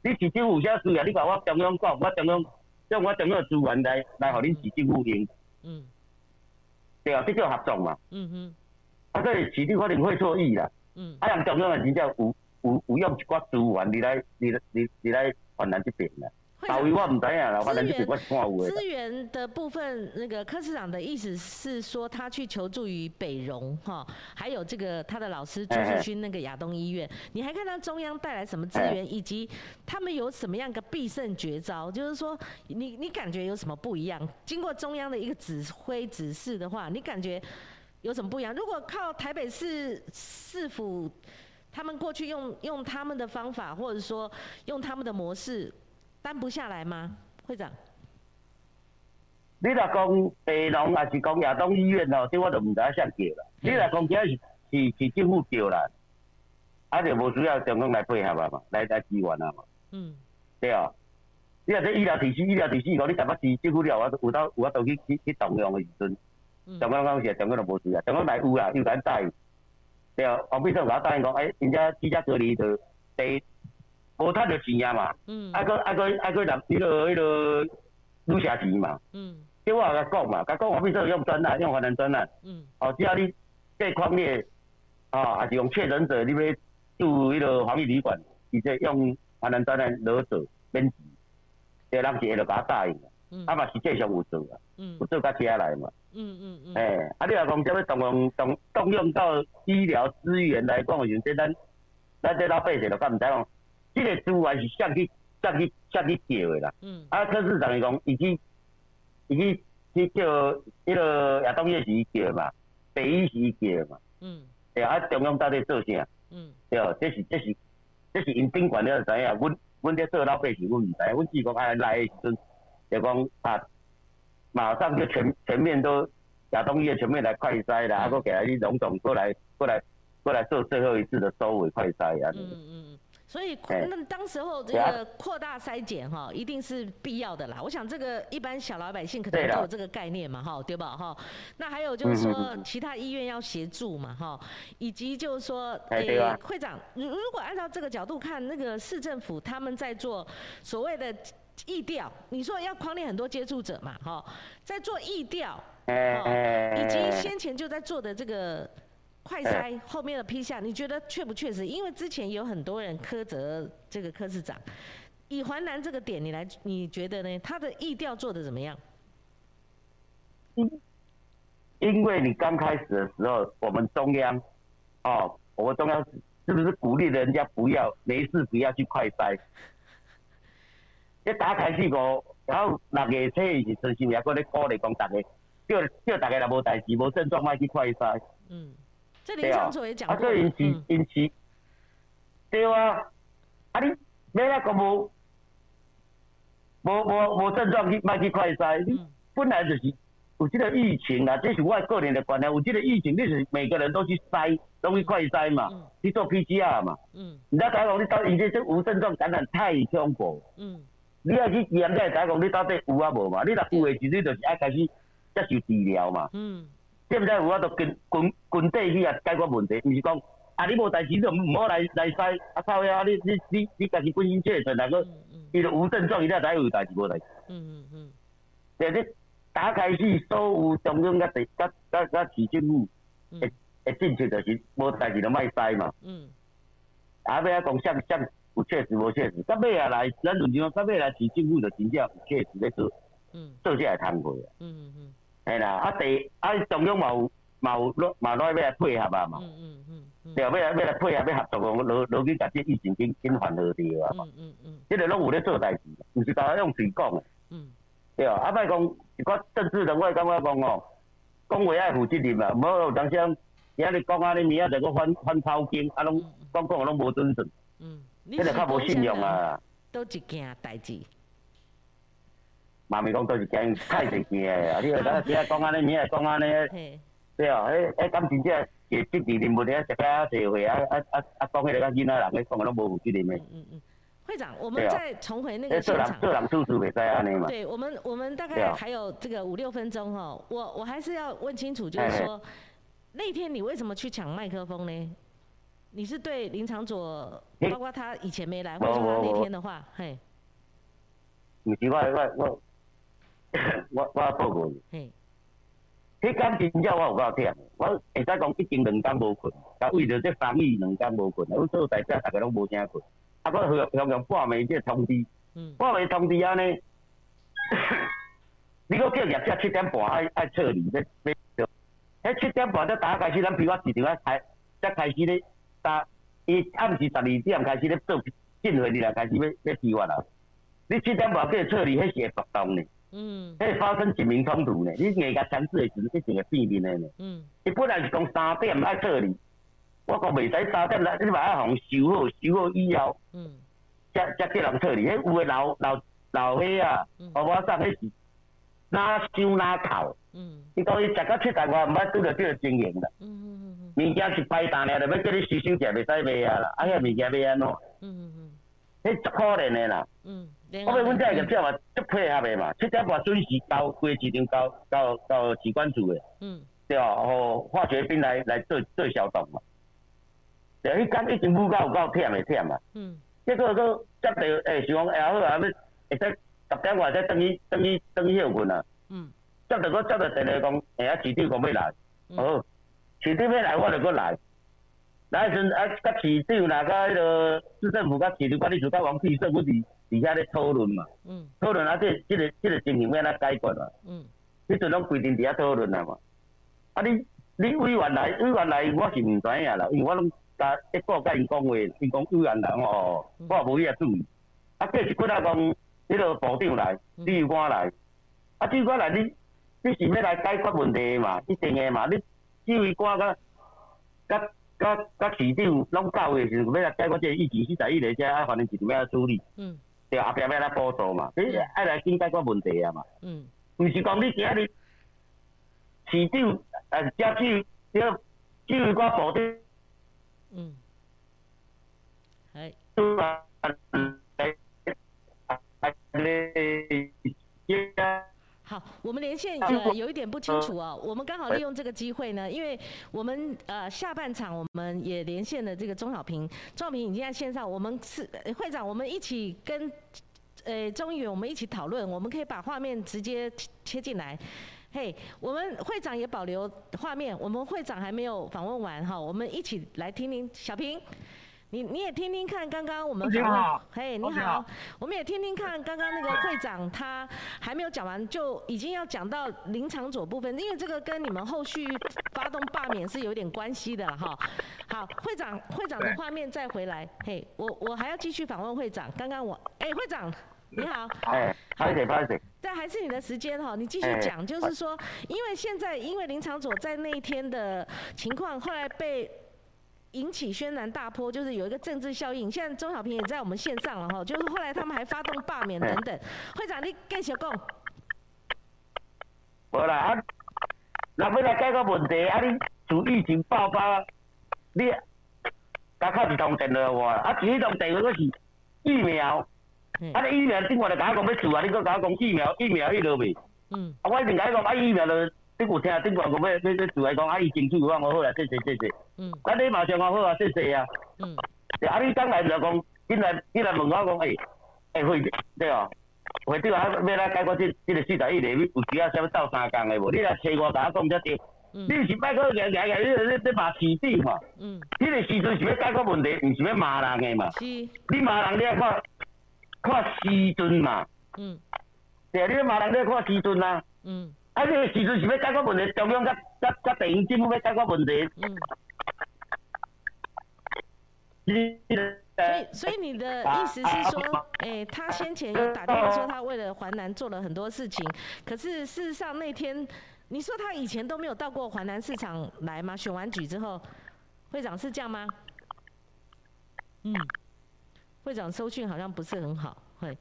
B: 你市政府有啥需要，你甲我中央讲，我中央用我中央资源来来，互恁市政府用。嗯。对啊，这叫合作嘛。嗯哼。啊，所以市政可能会错意啦。嗯。啊，人中央也真正有有有用一寡资源，你来你你你来困难这边啦。
A: 资源的部分，那个柯市长的意思是说，他去求助于北荣哈，还有这个他的老师朱树勋那个亚东医院。你还看到中央带来什么资源，以及他们有什么样个必胜绝招？就是说，你你感觉有什么不一样？经过中央的一个指挥指示的话，你感觉有什么不一样？如果靠台北市市府，他们过去用用他们的方法，或者说用他们的模式。担不下来吗，会长？
B: 你若讲白龙还是讲亚东医院哦，这我就唔知影啥叫啦。你若讲这是是是政府叫啦，啊就无需要中央来配合啊嘛，来来支援啊嘛。嗯。对啊。你若这医疗体系、医疗体系，如果你台北市政府了，我有到有法度去去去动用的时阵，中央讲是中央就无需要，中央来有啦，有咱答应。对啊，王秘书我答应讲，哎，人家居家隔离的得。无赚着钱啊嘛，啊个啊个啊个拿迄个迄个入社钱嘛，嗯。叫我甲讲嘛，甲讲我必须用专案，用华南专案，哦，只要你这框列，啊，还是用确诊者，你要住迄个防疫旅馆，直接用华南专案落做免钱，这人是会着甲答应，嗯。啊嘛实际上有做啊，有做甲家来嘛，嗯嗯嗯，哎，啊你若讲要动用动动用到医疗资源来讲，就这咱咱这老百姓就敢毋知讲。这个资源是向去向去向去叫的啦，嗯。啊，柯市长伊讲，伊去伊去去叫迄个亚东夜市叫嘛，北医是叫嘛，嗯，对啊，中央到底做啥？嗯，对，这是这是这是因顶管了知影，阮阮这做老百姓，阮毋知，阮只讲啊来的时阵，就讲啊，马上就全全面都亚东夜全面来快筛啦，啊，搁给他去龙总过来过来过来做最后一次的收尾快筛啊，嗯嗯。
A: 所以那当时候这个扩大筛检哈，一定是必要的啦。我想这个一般小老百姓可能都有这个概念嘛哈，对吧哈？那还有就是说其他医院要协助嘛哈，以及就是说，诶，会长，如如果按照这个角度看，那个市政府他们在做所谓的疫调，你说要框列很多接触者嘛哈，在做疫调，以及先前就在做的这个。快筛后面的批下，你觉得确不确实？因为之前有很多人苛责这个科市长，以环南这个点，你来你觉得呢？他的意调做的怎么样？
B: 因为你刚开始的时候，我们中央，哦，我们中央是不是鼓励人家不要没事不要去快筛？一打开始个，然后六月初是陈新也搁咧鼓励讲大家，叫叫大家若无代志无症状，莫去快筛。
A: 嗯，这林长佐也讲过。
B: 啊，所以因是因是，对啊，啊你没那个无无无无症状去卖去快筛，你本来就是。有这个疫情啊，这是我个人的观念。有这个疫情，你是每个人都去筛，都去快筛嘛，去做 PCR 嘛。嗯。你知讲你到现在这无症状感染太恐怖。嗯。你要去验，你才讲你到底有啊无嘛？你若有的时，你就是爱开始接受治疗嘛。嗯。对不对？有法度跟军军队去啊解决问题，毋是讲啊你无代志就毋好来来塞，啊靠呀！你你你你家己本身确诊，那个伊就无症状，伊才知有代志无代志。嗯嗯嗯。就你。打开始，所有中央甲地、甲甲甲市政府会会政策就是无代志就卖塞嘛。嗯。啊，要讲像像有确实无确实，到尾啊来，咱就讲到尾来市政府就真正有确实咧做，嗯，做下来通过啊。嗯系啦，啊第啊中央嘛有嘛有落嘛落要来配合啊嘛。嗯嗯嗯。对，要来要来配合要合作，讲落落去甲这疫情紧紧缓和掉啊嘛。嗯嗯嗯。即个拢有咧做代志，毋是单用嘴讲诶。嗯。对啊，啊莫讲一寡政治人我感觉讲哦，讲话爱负责任啊，无有当时今日讲安尼明仔就个反反抄经，啊拢讲讲拢无准准，嗯，迄个较无信用啊。
A: 都一件代志。
B: 嘛咪讲都一件太啊！你个今日讲安尼，讲安尼，对啊，迄迄敢真正个职责任务咧，食个社会啊啊啊啊讲迄个甲囡仔人咧讲个拢无。嗯嗯。
A: 会长，我们再重回那个现场。对，我们我们大概还有这个五六分钟哈，我我还是要问清楚，就是说那天你为什么去抢麦克风呢？你是对林长佐，包括他以前没来，或者说他那天的话，嘿。
B: 唔是我我我 我我报告你。嘿。迄间真正我有够忝，我会使讲已经两天无困，但为着这防疫两天无困，我做代表大家拢无啥困。啊！我向向用半暝即通知，半暝通知安尼，你搁叫业者七点半爱爱撤离，要要，迄七点半才打开始，咱比如市场啊开，才开始咧打，伊暗时十二点开始咧做进货，你来开始要要计划啦！你七点半叫撤离，迄是会暴动呢，嗯，迄发生警民冲突呢，你硬甲强制的时阵，一定会变面的呢，嗯，伊本来是讲三点爱撤离。我讲袂使三点来，你把阿红收好，收好以后，嗯，才才叫人撤离。迄有诶老老老岁啊，我我上迄是哪收哪扣，嗯，伊讲伊食到七十外，毋捌拄着即个经验啦。嗯嗯嗯物件是摆单咧，着要叫你收收起，袂使卖啊啦。啊，遐物件要安怎？嗯嗯嗯，迄足可怜诶啦。嗯，我讲阮遮个叫嘛，足配合诶嘛，七点半准时到，规市场到到到机关处诶。嗯，对啊，互化学兵来来做做消毒嘛。迄间已经舞到有够忝诶忝啊！嗯，结果佫接到诶，想讲下好啊，要会使十点外才等于等于等于休困啊。嗯，接到佫接到电话讲，下啊市长讲要来，好，市长要来我就佫来。来时阵啊，甲市长啦，甲迄个市政府甲市场管理处甲王必胜，不是伫遐咧讨论嘛？嗯，讨论啊，即即个即个情形要安怎解决嘛？嗯，迄阵拢规定伫遐讨论啊嘛。啊，你你委员来，委员来，我是毋知影啦，因为我拢。甲一个甲因讲话，因讲委员人哦，我也无遐注意。啊，过一骨仔讲，迄个部长来，指挥官来，啊，指挥官来，你你是要来解决问题嘛？一定诶嘛，你指挥官甲甲甲甲市长拢到诶时阵，要来解决这疫情，四十一个遮啊，反正是要处理。嗯。对，后壁要来报道嘛，你爱来先解决问题啊嘛。嗯。毋是讲你今日市长呃，遮只只只有我部长。嗯，
A: 好，我们连线呃有一点不清楚哦。我们刚好利用这个机会呢，因为我们呃下半场我们也连线了这个钟小平，钟小平已经在线上，我们是会长，我们一起跟呃钟议员我们一起讨论，我们可以把画面直接切进来。嘿，我们会长也保留画面，我们会长还没有访问完哈，我们一起来听听小平。你你也听听看，刚刚我们
C: 你好，
A: 嘿，你好，我们也听听看，刚刚那个会长他还没有讲完，就已经要讲到林场左部分，因为这个跟你们后续发动罢免是有点关系的哈。好，会长会长的画面再回来，嘿，我我还要继续访问会长。刚刚我，哎，会长你好，
B: 哎，拍谁拍谁？
A: 这还是你的时间哈，你继续讲，就是说，因为现在因为林场左在那一天的情况，后来被。引起轩然大波，就是有一个政治效应。现在钟小平也在我们线上了哈，就是后来他们还发动罢免等等。会长，你继续讲。
B: 无啦，啊，若要来解决问题，啊，你自疫情爆发，你甲敲一通电话我，啊，一通电话佫是疫苗，啊，你疫苗顶我就甲我讲要做啊，你佫甲我讲疫苗，疫苗迄落未？嗯。啊，我已经甲伊讲啊，疫苗就。你有听顶管讲要要要做来讲，啊伊争取有法我好啦，谢谢谢谢。嗯。啊你马上我好啊，谢谢啊。嗯。啊你刚来就讲，进来进来问我讲，诶，诶会对哦，会长啊要来解决这这个四十亿里面有需要啥物斗三工的无？你来找我甲我讲才对。嗯。你是摆个硬硬硬，你你你骂市长嘛？嗯。迄个时阵是要解决问题，毋是要骂人的嘛？是。你骂人你要看看时阵嘛？嗯。对啊，你骂人你要看时阵啊。嗯。是要解决问题，中央甲甲甲地方政府要解决问题。嗯。
A: 所以，所以你的意思是说，哎，他先前有打电话说他为了华南做了很多事情，可是事实上那天你说他以前都没有到过华南市场来吗？选完举之后，会长是这样吗？嗯。会长收讯好像不是很好，会。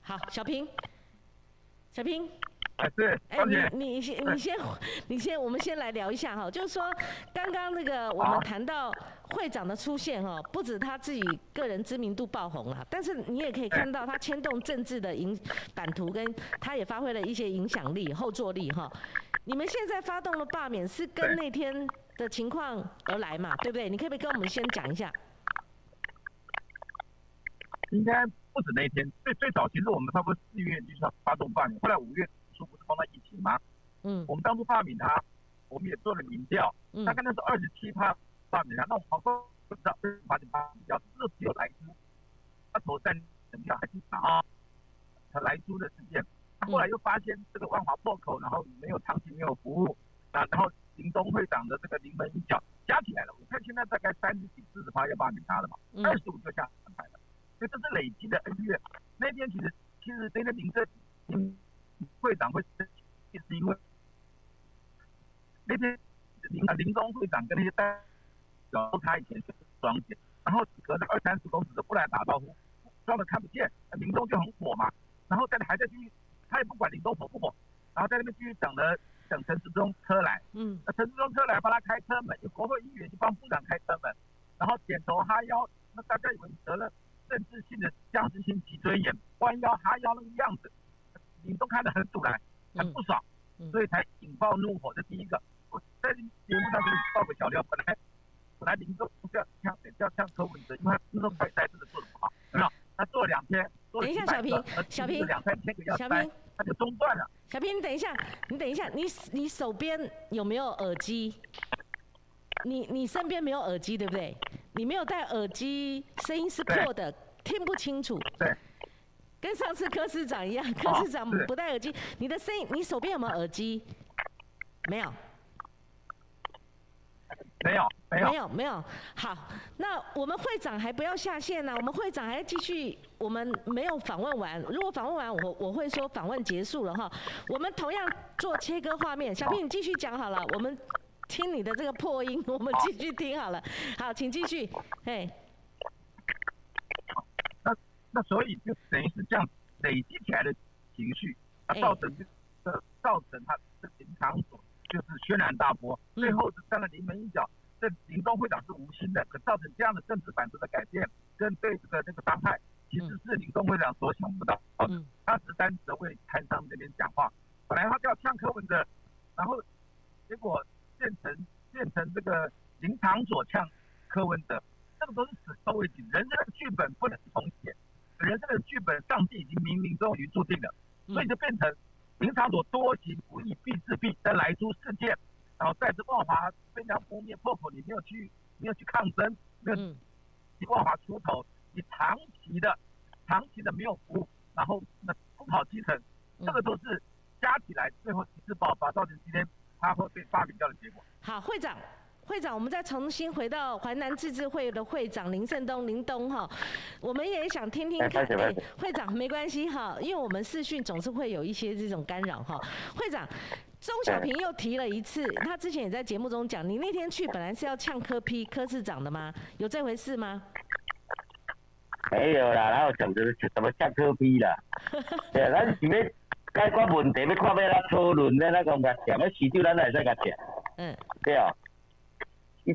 A: 好，小平，小平。
C: 哎，
A: 你你先你先 你先，我们先来聊一下哈，就是说刚刚那个我们谈到会长的出现哈，不止他自己个人知名度爆红了，但是你也可以看到他牵动政治的影版图，跟他也发挥了一些影响力、后坐力哈。你们现在发动了罢免，是跟那天的情况而来嘛？对不对？你可不可以跟我们先讲一下？
C: 应该不止那一天，最最早其实我们差不多四月就是要发动罢免，后来五月初。不是碰到疫情吗？嗯，我们当初罢免他，我们也做了民调，大概那时候二十七趴罢免他，那我好多不知道为什么罢免掉，这只有来猪，他投三等票还是啊，他来猪的事件，他后来又发现这个万华破口，然后没有长期没有服务，啊，然后林东会长的这个临门一脚加起来了，我看现在大概三十几四十趴要罢免他了嘛，二十五就下台了，所以这是累积的恩怨。那天其实其实那个林正嗯。会长会生气，是因为那天林林中会长跟那些代表他以前是双减，然后隔着二三十公尺都不来打招呼，装的看不见，林中就很火嘛，然后在那还在继续，他也不管林中火不火，然后在那边继续等了等陈志忠车来，嗯，那陈志忠车来帮他开车门，有国会议员就帮部长开车门，然后点头哈腰，那大家以为得了政治性的僵直性脊椎炎，弯腰哈腰那个样子。你都看得很堵来，很不爽，所以才引爆怒火。这第一个，我在节目上给你爆个小料。本来本来林中要像要像柯文哲，因为那时候快赛真的做的不好，没有？他做了两天，
A: 等一下，小平，小平，
C: 两三千个要塞，他就中断了。
A: 小平，你等一下，你等一下，你你手边有没有耳机？你你身边没有耳机对不对？你没有戴耳机，声音是破的，听不清楚。
C: 对。
A: 跟上次柯市长一样，柯市长不戴耳机，你的声音，你手边有没有耳机？没有，
C: 没有，没有，
A: 没有，没有。好，那我们会长还不要下线呢，我们会长还要继续，我们没有访问完。如果访问完，我我会说访问结束了哈。我们同样做切割画面，小平你继续讲好了，我们听你的这个破音，我们继续听好了。好，请继续，嘿。
C: 那那所以就等于是这样累积起来的情绪，它造成这个造成他这林场所就是轩然大波，最后是站了临门一脚。这林东会长是无心的，可造成这样的政治版图的改变跟对这个这个伤害，其实是林东会长所想不到。嗯，他只单只为台商这边讲话，本来他就要呛柯文哲，然后结果变成变成这个林场所呛柯文哲，这个都是死收尾紧，人生的剧本不能重写。人生的剧本，上帝已经冥冥中已经注定了，所以就变成林场所多行不义必自毙再来出事件，然后再次万华非常覆灭破口，你没有去没有去抗争，没有万华出头，你长期的、长期的没有服务，然后那不跑基层，这个都是加起来最后一次爆发，造成今天他会被罢免掉的结果。
A: 好，会长。会长，我们再重新回到淮南自治会的会长林胜东林东哈，我们也想听听看。会长没关系哈，因为我们视讯总是会有一些这种干扰哈。会长，钟小平又提了一次，他之前也在节目中讲，你那天去本来是要呛科批科市长的吗？有这回事吗？
B: 没有啦，然后想着怎么呛科批啦。对，咱是要解决问题，要看要哪讨论的那个甲讲，那市长咱会使。嗯。对啊。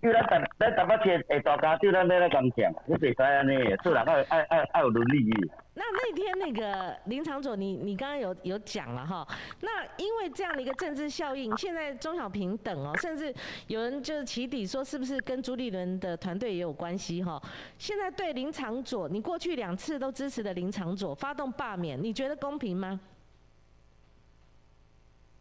B: 咱咱咱台北市诶大家就咱要来讲讲，你袂使安尼，做人爱爱爱爱有伦理。
A: 那那天那个林长佐，你你刚刚有有讲了哈，那因为这样的一个政治效应，现在中小平等哦，甚至有人就是起底说是不是跟朱立伦的团队也有关系哈？现在对林长佐，你过去两次都支持的林长佐发动罢免，你觉得公平吗？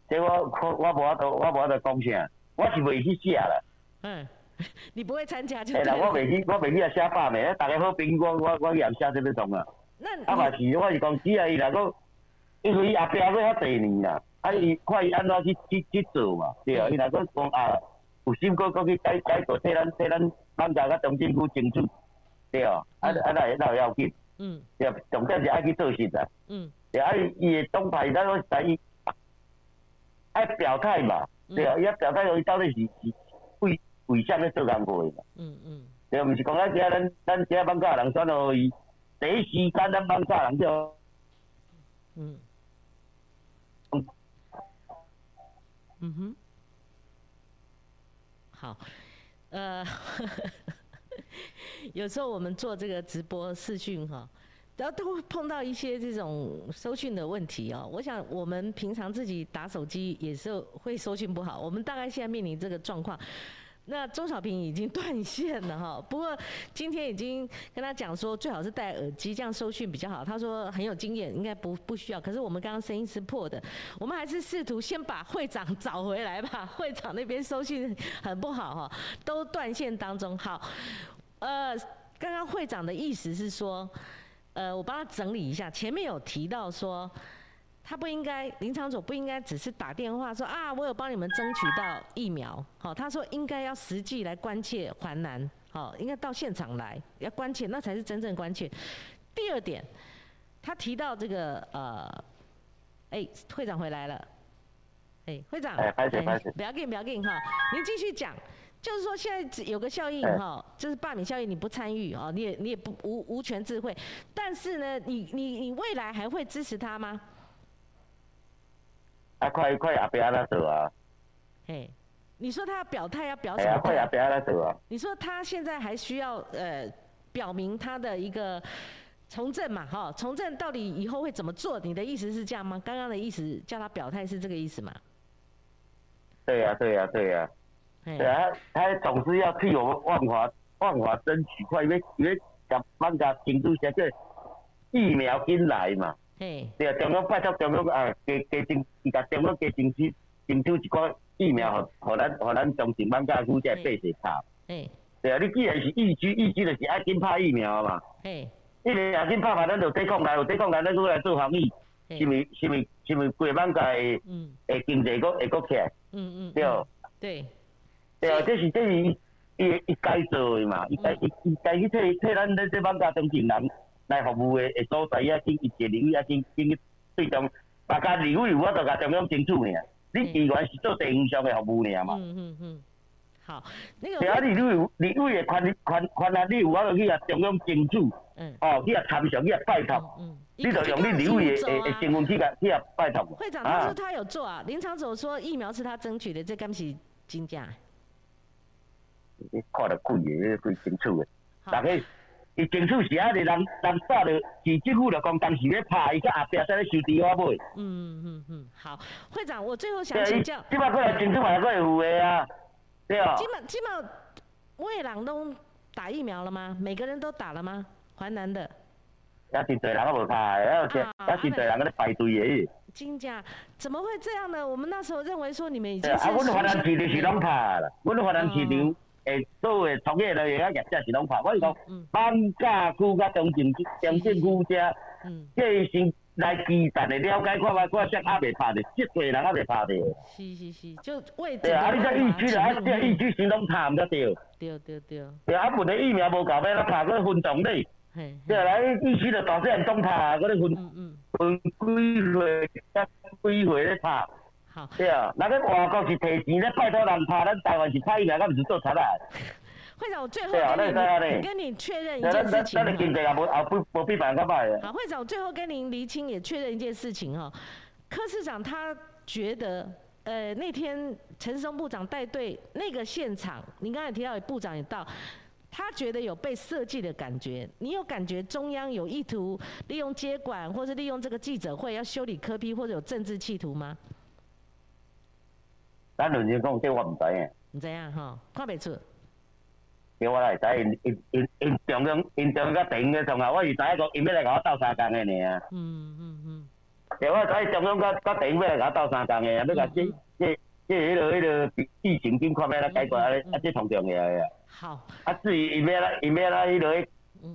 B: 这我我无法度我无法度讲啥，我是未去写了。嗯。
A: 你不会参加就？哎
B: 啦，我未去，我未去啊写罢免，大家好评我，我我也写这要种啊。那啊嘛是，我是讲只啊伊若讲，因为伊后壁要遐第二年啦，啊伊看伊安怎去去去做嘛，对啊，伊若讲讲啊，有心过过去改改做替咱替咱放家甲中政府争取，对啊，啊啊那那要紧，嗯，对，重点是爱去做事啊，嗯，对啊伊伊的党派咱讲在伊爱表态嘛，对啊，伊要表态伊到底是是为。为啥要做工课嘛？嗯嗯，对，毋是讲咱遮咱咱遮放假人选互伊，第一时间咱放假人就，嗯，
A: 嗯哼，好，呃，有时候我们做这个直播视讯哈，然后都会碰到一些这种收讯的问题哦。我想我们平常自己打手机也是会收讯不好，我们大概现在面临这个状况。那钟小平已经断线了哈，不过今天已经跟他讲说最好是戴耳机，这样收讯比较好。他说很有经验，应该不不需要。可是我们刚刚声音是破的，我们还是试图先把会长找回来吧。会长那边收讯很不好哈，都断线当中。好，呃，刚刚会长的意思是说，呃，我帮他整理一下，前面有提到说。他不应该，林长佐不应该只是打电话说啊，我有帮你们争取到疫苗。好，他说应该要实际来关切环南，好，应该到现场来要关切，那才是真正关切。第二点，他提到这个呃，哎，会长回来了，哎，会长，
B: 哎，
A: 不要紧，不要紧哈，您继续讲，就是说现在有个效应哈，就是罢免效应，你不参与哦，你也你也不无无权智慧，但是呢，你你你未来还会支持他吗？
B: 啊，快快也不要那走啊！
A: 嘿，你说他要表态要表什么？
B: 快也不要那走啊！
A: 你说他现在还需要呃表明他的一个从政嘛？哈，从政到底以后会怎么做？你的意思是这样吗？刚刚的意思叫他表态是这个意思吗？
B: 对呀，对呀，对呀，对啊，他总是要替我们万华万华争取快，因为因为甲万家京都现在疫苗进来嘛。对啊，中央拜托中央啊，加加争，伊甲中央加争取，争取一寡疫苗，互互咱互咱中正万家区这百姓打。哎，对啊，你既然是疫区，疫区就是爱紧拍疫苗嘛。哎，疫苗紧拍嘛，咱就抵抗来，有抵抗来，咱过来做防疫。是咪是咪是咪规万家诶诶经济个会国起来？嗯嗯。对。对。对啊，这是这是伊伊该做的嘛，伊该伊伊该去替替咱这这万家中正人。来服务的的所在啊，经一个领域啊，经经最终大家领域，我都甲中央争取呢。你议员是做地方上的服务呢嘛？嗯嗯嗯。
A: 好，那个。
B: 对啊，你领域领域的宽宽宽啊，你有法度去啊中央争取。嗯。哦，去啊参详去啊拜托。嗯。你就用你领域的的新闻去啊去啊拜托。
A: 会长他说他有做啊，林长总说疫苗是他争取的，这敢是真假？
B: 你看得贵的，贵清楚的，大家。伊清楚是啊，你人人早着市政府就讲当时咧拍，伊个后壁在咧收。
A: 嗯嗯嗯，好，会长，我最后想请教。
B: 即摆过来清楚嘛，过会有诶啊，对啊。
A: 基本基本，未朗都打疫苗了吗？每个人都打了吗？淮南的。
B: 也是侪人啊无拍，也是也真侪人咧排队诶。
A: 真假？怎么会这样呢？我们那时候认为说你们已经。
B: 啊，阮淮南市就是拢拍啦，阮淮南市场。诶，所有从业人员啊业者是拢拍。我是讲，放假区甲中正中正区遮，这是来基层的了解看卖，看只还未拍的，即岁人还未拍的。
A: 是是是，就为
B: 对啊，你这疫区啊，这疫区先拢拍毋得
A: 对。对对对。
B: 对啊，问的疫苗无够，要来拍搁分众哩。对啊，来疫区的大细人拢拍，嗰啲分分几岁、几岁咧拍。对啊，那个外国是提钱咧，拜托人拍，咱台湾是拍疫苗，咱毋是做贼啊。
A: 会长，我最后跟你跟你确认一件事情。
B: 那经济也无也不不比别人较歹
A: 好，会长，我最后跟您厘清也确认一件事情哈。柯市长他觉得，呃，那天陈松部长带队那个现场，您刚才提到部长也到，他觉得有被设计的感觉。你有感觉中央有意图利用接管，或是利用这个记者会要修理柯批，或者有政治企图吗？
B: 咱论真讲，这我唔知影。
A: 唔知影吼，看袂出。
B: 叫我来知，因因因因中央因中央甲地院上啊，我是知影讲，因要来甲我斗相共的尔。嗯嗯嗯。对，我知中央甲甲地院要来甲我斗相共的，要甲这这这迄落迄落疫情尽快要来解决，啊啊这上重要个啊。
A: 好。
B: 啊至于因要来因要来迄个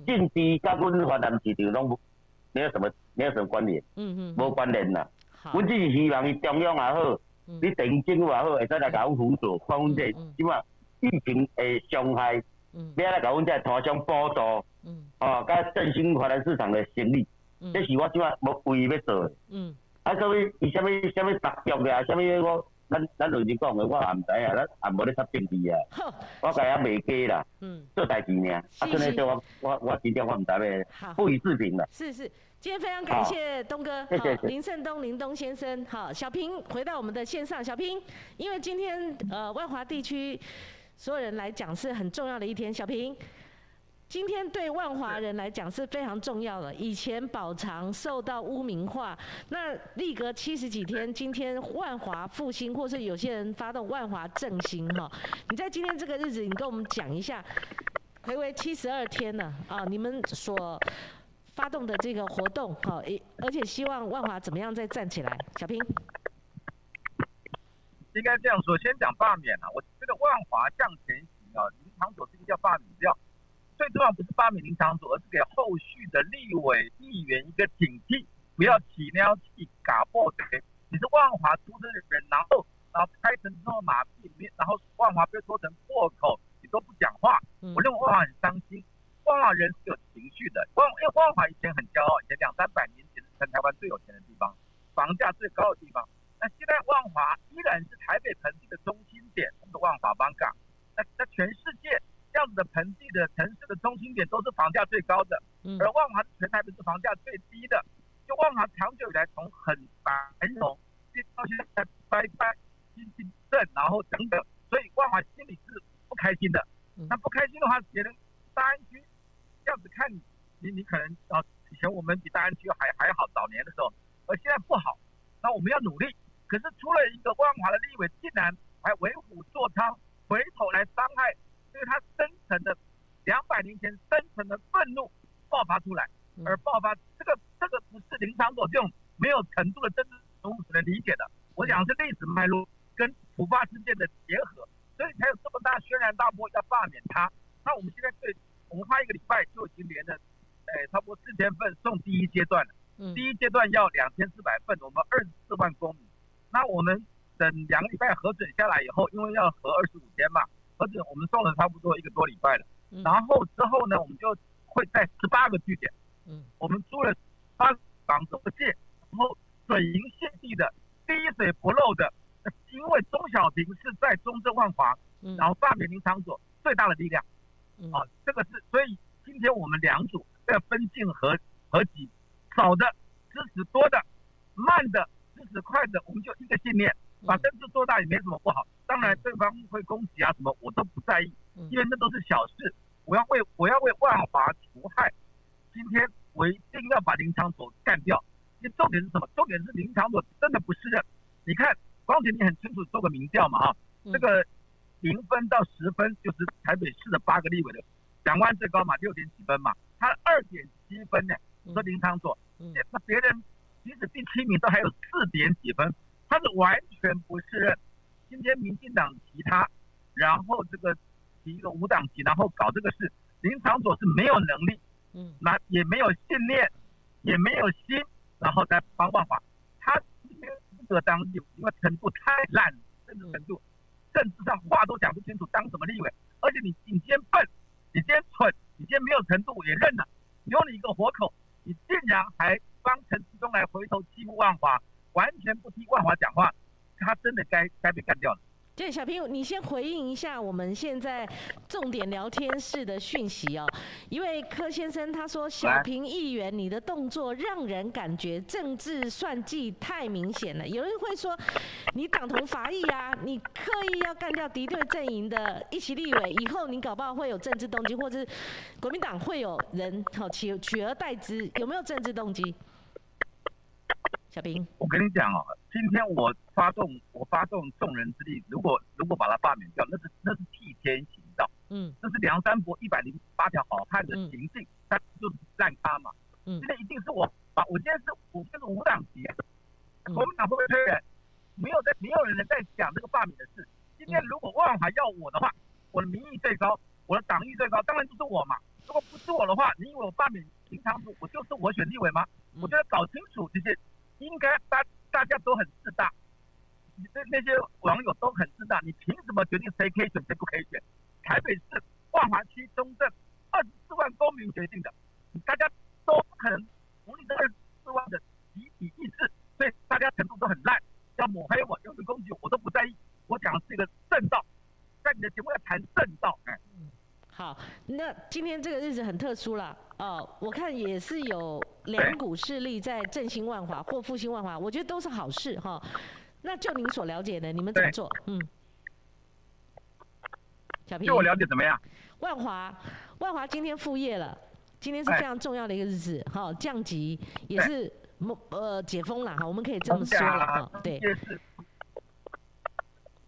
B: 政治甲阮华南市场拢没有什么没有什么关联。嗯嗯。无关联啦。好。阮只是希望伊中央也好。你定政府也好，会使来甲阮辅助，看阮这即码疫情的伤害，要来甲阮这台商补助，哦，甲振兴华南市场的生意，这是我即码无唯一要做的。啊，所以伊啥物啥物特约的啊，啥物我咱咱老实讲的，我也毋知啊，咱也无咧插政治啊，我家也袂假啦，做代志尔，啊，真诶，我我我真正我毋知要不予置评啦。
A: 是是。今天非常感谢东哥，好林胜东林东先生，好小平回到我们的线上，小平，因为今天呃万华地区所有人来讲是很重要的一天，小平，今天对万华人来讲是非常重要的，以前宝藏受到污名化，那历隔七十几天，今天万华复兴，或是有些人发动万华振兴哈，你在今天这个日子，你跟我们讲一下，回为七十二天了啊，你们所。发动的这个活动，好，也而且希望万华怎么样再站起来？小平，
C: 应该这样说，先讲罢免啊。我觉得万华向前行啊，林长佐这个叫罢免掉，最重要不是罢免林长佐，而是给后续的立委议员一个警惕，不要起尿气、嘎破嘴。你是万华出生的人，然后然后开成这么马屁，然后万华被说成破口，你都不讲话，我认为万华很伤心。万华人是有情绪的，万因为万华以前很骄傲，以前两三百年前是全台湾最有钱的地方，房价最高的地方。那现在万华依然是台北盆地的中心点，我们的万华邦港。那那全世界这样子的盆地的城市的中心点都是房价最高的，而万华全台北是房价最低的。就万华长久以来从很繁荣，到现在拜拜经济震，然后等等，所以万华心里是不开心的。那不开心的话，别人大安区。这样子看你，你你可能啊，以前我们比大安区还还好，早年的时候，而现在不好，那我们要努力。可是出了一个万华的立委，竟然还为虎作伥，回头来伤害，因为他深层的两百年前深层的愤怒爆发出来，而爆发这个这个不是林长佐这种没有程度的政治人物所能理解的。我讲是历史脉络跟突发事件的结合，所以才有这么大轩然大波要罢免他。那我们现在对。我们花一个礼拜就已经连了，哎，差不多四千份送第一阶段了。嗯。第一阶段要两千四百份，我们二十四万公里。那我们等两个礼拜核准下来以后，因为要核二十五天嘛，核准我们送了差不多一个多礼拜了。嗯。然后之后呢，我们就会在十八个据点。嗯。我们租了八房子不借，然后水银泻地的，滴水不漏的。因为钟小平是在中正万华，然后罢免林场所最大的力量。啊，这个是，所以今天我们两组要分进合合集，少的支持多的，慢的支持快的，我们就一个信念，把政治做大也没什么不好。当然对方会攻击啊什么，我都不在意，因为那都是小事。我要为我要为万华除害，今天我一定要把林长所干掉。因为重点是什么？重点是林长所真的不是人。你看，光前你很清楚做个民调嘛啊，这个。零分到十分就是台北市的八个立委的两万最高嘛，六点几分嘛，他二点七分呢。说林昌佐，那别人即使第七名都还有四点几分，他是完全不是任。今天民进党提他，然后这个提，一个无党籍，然后搞这个事。林长佐是没有能力，嗯，那也没有信念，也没有心，然后再帮办法，他没有资格当立委，因为程度太烂，政治程度，政治上话都讲不清楚，当什么立委？而且你你今天笨，你今天蠢，你今天没有程度也认了，留你一个活口，你竟然还帮陈世忠来回头欺负万华，完全不听万华讲话，他真的该该被干掉了。
A: 对，小平，你先回应一下我们现在重点聊天室的讯息哦。一位柯先生他说：“小平议员，你的动作让人感觉政治算计太明显了。”有人会说：“你党同伐异啊，你刻意要干掉敌对阵营的一席立委，以后你搞不好会有政治动机，或者是国民党会有人好取取而代之，有没有政治动机？”小平，
C: 我跟你讲哦，今天我发动我发动众人之力，如果如果把他罢免掉，那是那是替天行道，嗯，这是梁山伯一百零八条好汉的行径，他就是烂咖嘛，嗯，今天一定是我把，我今天是我今天是无党籍，国民党会不会推人？没有在没有人在讲这个罢免的事。今天如果万华要我的话，我的民意最高，我的党意最高，当然就是我嘛。如果不是我的话，你以为我罢免林长祖，我就是我选立委吗？我觉得搞清楚这些。应该大大家都很自大，那那些网友都很自大，你凭什么决定谁可以选谁不可以选？台北市万华区中正二十四万公民决定的，大家都不可能同意这二十四万的集体意志，所以大家程度都很烂，要抹黑我，要攻击我，我都不在意。我讲的是一个正道，在你的节目要谈正道，哎。
A: 好，那今天这个日子很特殊了哦，我看也是有两股势力在振兴万华或复兴万华，我觉得都是好事哈。那就您所了解的，你们怎么做？嗯，小平，
C: 就我了解怎么样？
A: 万华，万华今天复业了，今天是非常重要的一个日子哈，降级也是呃解封了哈，我们可以这么说了哈，对，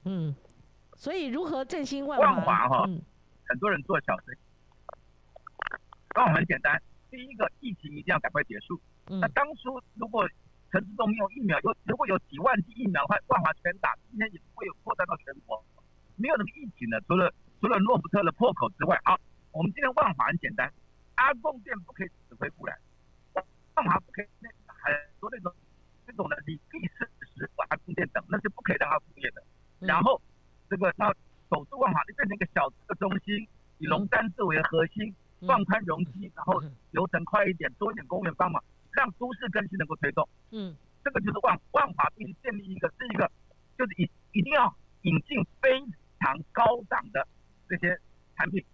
A: 嗯，所以如何振兴万
C: 华？哈？很多人做小生意，方法很简单。第一个，疫情一定要赶快结束。那当初如果陈志忠没有疫苗，有如果有几万剂疫苗的话，万华全打，今天也不会有扩散到全国。没有那个疫情的，除了除了诺福特的破口之外，好，我们今天万华很简单，阿贡店不可以指挥不来，万华不可以那很多那种那种的你必是是阿贡店等，那是不可以让他复业的。然后这个到。守住万华，就变成一个小的中心，以龙山寺为核心，放宽容积，然后流程快一点，多一点公园帮忙，让都市更新能够推动。嗯，这个就是万万华必须建立一个，是一个，就是一一定要引进非常高档的这些产品，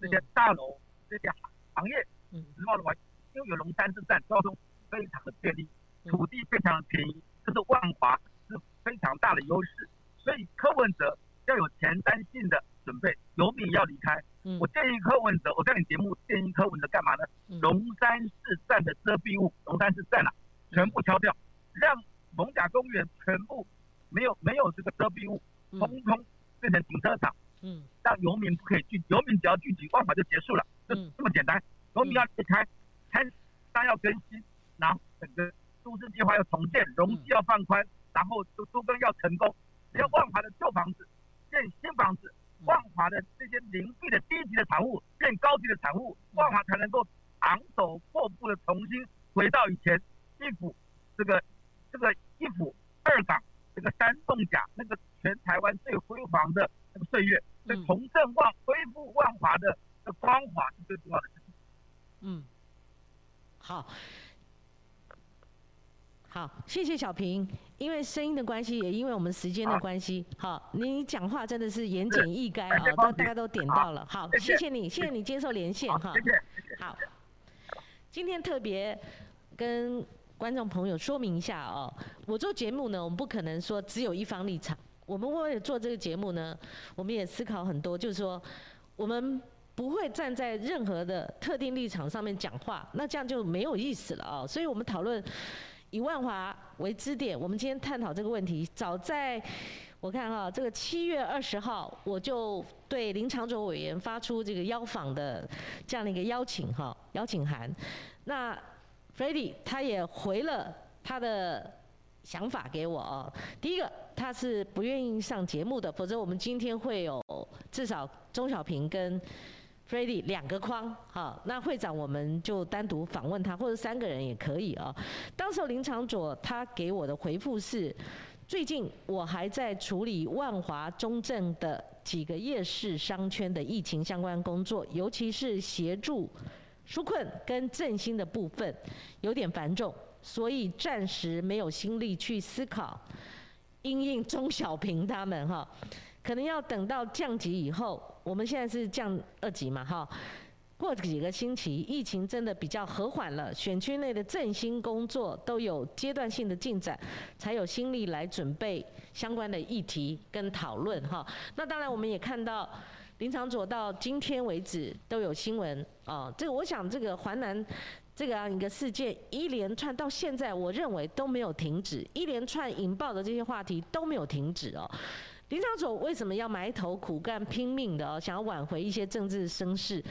C: 这些大楼，这些行业，嗯，时髦的话，因为有龙山寺站，交通非常的便利，土地非常的便宜，这是万华是非常大的优势，所以柯文哲。要有前瞻性的准备，有米要离开。我建议柯文哲，我在你节目建议柯文哲干嘛呢？龙山市站的遮蔽物，龙山市站啊，全部敲掉，让蒙甲公园全部没有没有这个遮蔽物，通通变成停车场。嗯，让游民不可以聚，游民只要聚集，万法就结束了，就这么简单。游民要离开，摊商要更新，然后整个都市计划要重建，容积要放宽，然后都都更要成功，只要万华的旧房子。建新房子，万华的这些零币的低级的产物变高级的产物，万华才能够昂首阔步的重新回到以前一府这个这个一府二港这个三栋甲那个全台湾最辉煌的那个岁月，所以重振万恢复万华的的光华是最重要的事情。嗯，
A: 好。好，谢谢小平。因为声音的关系，也因为我们时间的关系，好，你讲话真的是言简意赅啊，都大家都点到了。好，谢谢你，谢谢你接受连线哈。好，今天特别跟观众朋友说明一下哦，我做节目呢，我们不可能说只有一方立场。我们为了做这个节目呢，我们也思考很多，就是说我们不会站在任何的特定立场上面讲话，那这样就没有意思了啊。所以我们讨论。以万华为支点，我们今天探讨这个问题。早在我看哈，这个七月二十号，我就对林长佐委员发出这个邀访的这样的一个邀请哈，邀请函。那 f r e d d y 他也回了他的想法给我哦。第一个，他是不愿意上节目的，否则我们今天会有至少钟小平跟 Freddie 两个框，好，那会长我们就单独访问他，或者三个人也可以啊。当时林长佐他给我的回复是，最近我还在处理万华中正的几个夜市商圈的疫情相关工作，尤其是协助纾困跟振兴的部分，有点繁重。所以暂时没有心力去思考，因应中小平他们哈，可能要等到降级以后，我们现在是降二级嘛哈，过几个星期疫情真的比较和缓了，选区内的振兴工作都有阶段性的进展，才有心力来准备相关的议题跟讨论哈。那当然我们也看到林长佐到今天为止都有新闻啊，这个我想这个华南。这个样一个事件一连串到现在，我认为都没有停止，一连串引爆的这些话题都没有停止哦。林长佐为什么要埋头苦干、拼命的哦，想要挽回一些政治声势？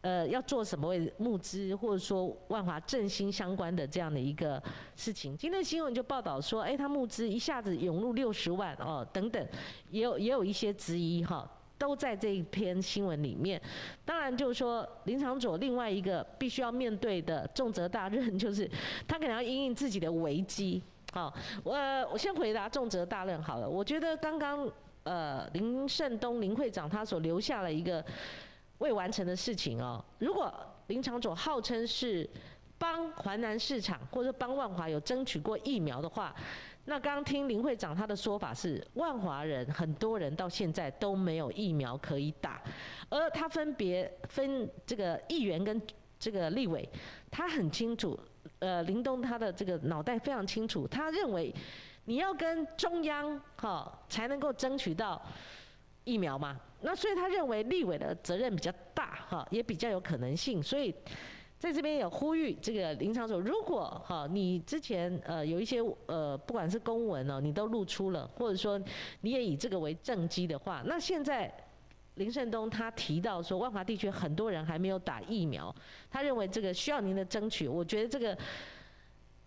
A: 呃，要做什么为募资，或者说万华振兴相关的这样的一个事情？今天新闻就报道说，哎，他募资一下子涌入六十万哦，等等，也有也有一些质疑哈。都在这一篇新闻里面。当然，就是说林长佐另外一个必须要面对的重责大任，就是他可能要应应自己的危机。好，我我先回答重责大任好了。我觉得刚刚呃林胜东林会长他所留下了一个未完成的事情哦。如果林长佐号称是帮华南市场或者帮万华有争取过疫苗的话。那刚听林会长他的说法是，万华人很多人到现在都没有疫苗可以打，而他分别分这个议员跟这个立委，他很清楚，呃，林东他的这个脑袋非常清楚，他认为你要跟中央哈才能够争取到疫苗嘛，那所以他认为立委的责任比较大哈，也比较有可能性，所以。在这边有呼吁这个林长所，如果哈你之前呃有一些呃不管是公文哦，你都露出了，或者说你也以这个为政绩的话，那现在林胜东他提到说万华地区很多人还没有打疫苗，他认为这个需要您的争取，我觉得这个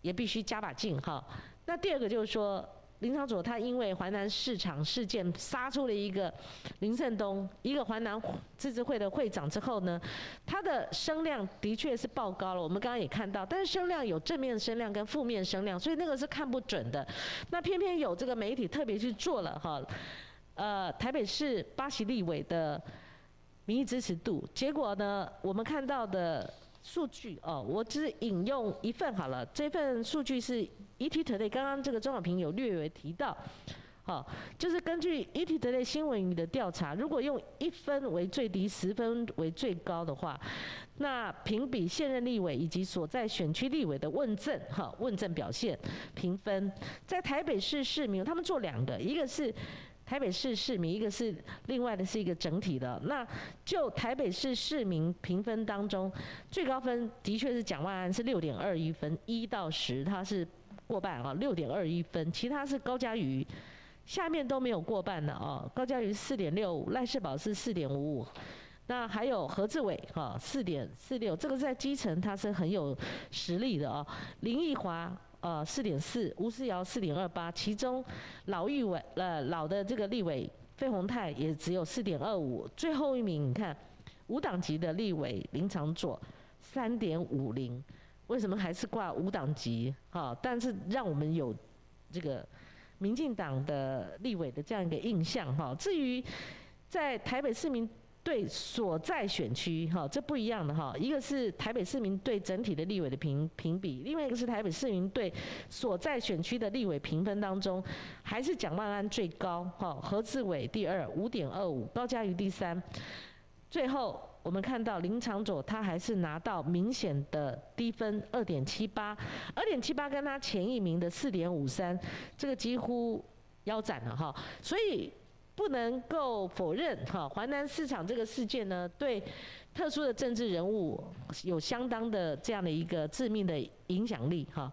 A: 也必须加把劲哈。那第二个就是说。林长佐他因为淮南市场事件杀出了一个林胜东，一个淮南自治会的会长之后呢，他的声量的确是爆高了。我们刚刚也看到，但是声量有正面声量跟负面声量，所以那个是看不准的。那偏偏有这个媒体特别去做了哈，呃，台北市八席立委的民意支持度，结果呢，我们看到的。数据哦，我只引用一份好了。这份数据是 ETtoday，刚刚这个钟小平有略微提到，好，就是根据 ETtoday 新闻云的调查，如果用一分为最低，十分为最高的话，那评比现任立委以及所在选区立委的问政哈问政表现评分，在台北市市民他们做两个，一个是。台北市市民，一个是另外的是一个整体的。那就台北市市民评分当中，最高分的确是蒋万安是六点二一分，一到十他是过半啊，六点二一分。其他是高嘉瑜，下面都没有过半的啊。高嘉瑜四点六五，赖世宝是四点五五，那还有何志伟哈四点四六，这个在基层他是很有实力的啊。林奕华。呃，四点四，吴思瑶四点二八，其中老立委呃老的这个立委费鸿泰也只有四点二五，最后一名你看无党籍的立委林长佐三点五零，为什么还是挂无党籍？哈，但是让我们有这个民进党的立委的这样一个印象哈。至于在台北市民。对所在选区，哈，这不一样的哈。一个是台北市民对整体的立委的评评比，另外一个是台北市民对所在选区的立委评分当中，还是蒋万安最高，哈，何志伟第二五点二五，高嘉瑜第三。最后我们看到林长佐他还是拿到明显的低分二点七八，二点七八跟他前一名的四点五三，这个几乎腰斩了哈。所以。不能够否认，哈，华南市场这个事件呢，对特殊的政治人物有相当的这样的一个致命的影响力，哈。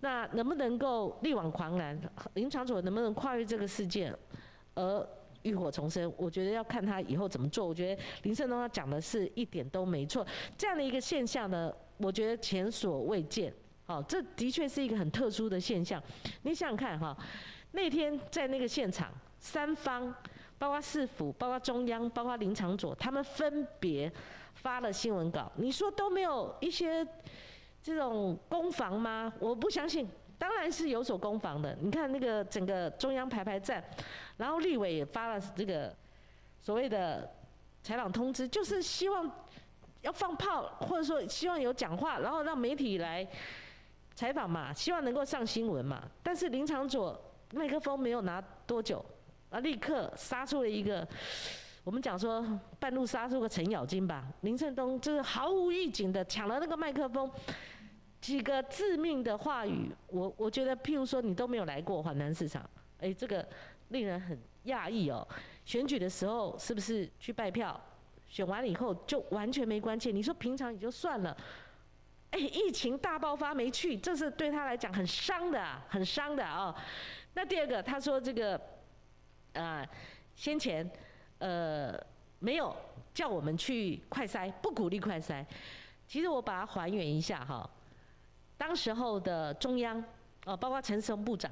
A: 那能不能够力挽狂澜？林长佐能不能跨越这个事件而浴火重生？我觉得要看他以后怎么做。我觉得林胜东他讲的是一点都没错。这样的一个现象呢，我觉得前所未见。好，这的确是一个很特殊的现象。你想想看哈，那天在那个现场，三方，包括市府、包括中央、包括林长佐，他们分别发了新闻稿，你说都没有一些这种攻防吗？我不相信，当然是有所攻防的。你看那个整个中央排排站，然后立委也发了这个所谓的采访通知，就是希望要放炮，或者说希望有讲话，然后让媒体来。采访嘛，希望能够上新闻嘛。但是林长佐麦克风没有拿多久，啊，立刻杀出了一个，我们讲说半路杀出个程咬金吧。林胜东就是毫无预警的抢了那个麦克风，几个致命的话语，我我觉得譬如说你都没有来过华南市场，哎，这个令人很讶异哦。选举的时候是不是去拜票？选完了以后就完全没关切？你说平常也就算了。哎，疫情大爆发没去，这是对他来讲很伤的，很伤的哦。那第二个，他说这个，啊，先前呃没有叫我们去快筛，不鼓励快筛。其实我把它还原一下哈，当时候的中央哦，包括陈松部长，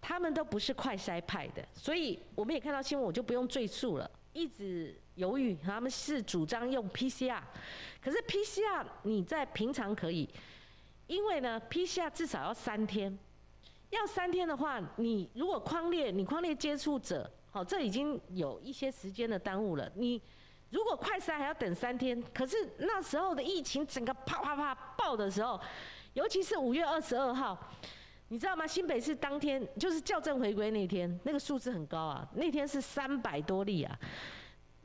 A: 他们都不是快筛派的，所以我们也看到新闻，我就不用赘述了。一直犹豫，他们是主张用 PCR，可是 PCR 你在平常可以，因为呢 PCR 至少要三天，要三天的话，你如果框列，你框列接触者，好，这已经有一些时间的耽误了。你如果快筛还要等三天，可是那时候的疫情整个啪啪啪爆的时候，尤其是五月二十二号。你知道吗？新北市当天就是校正回归那天，那个数字很高啊，那天是三百多例啊。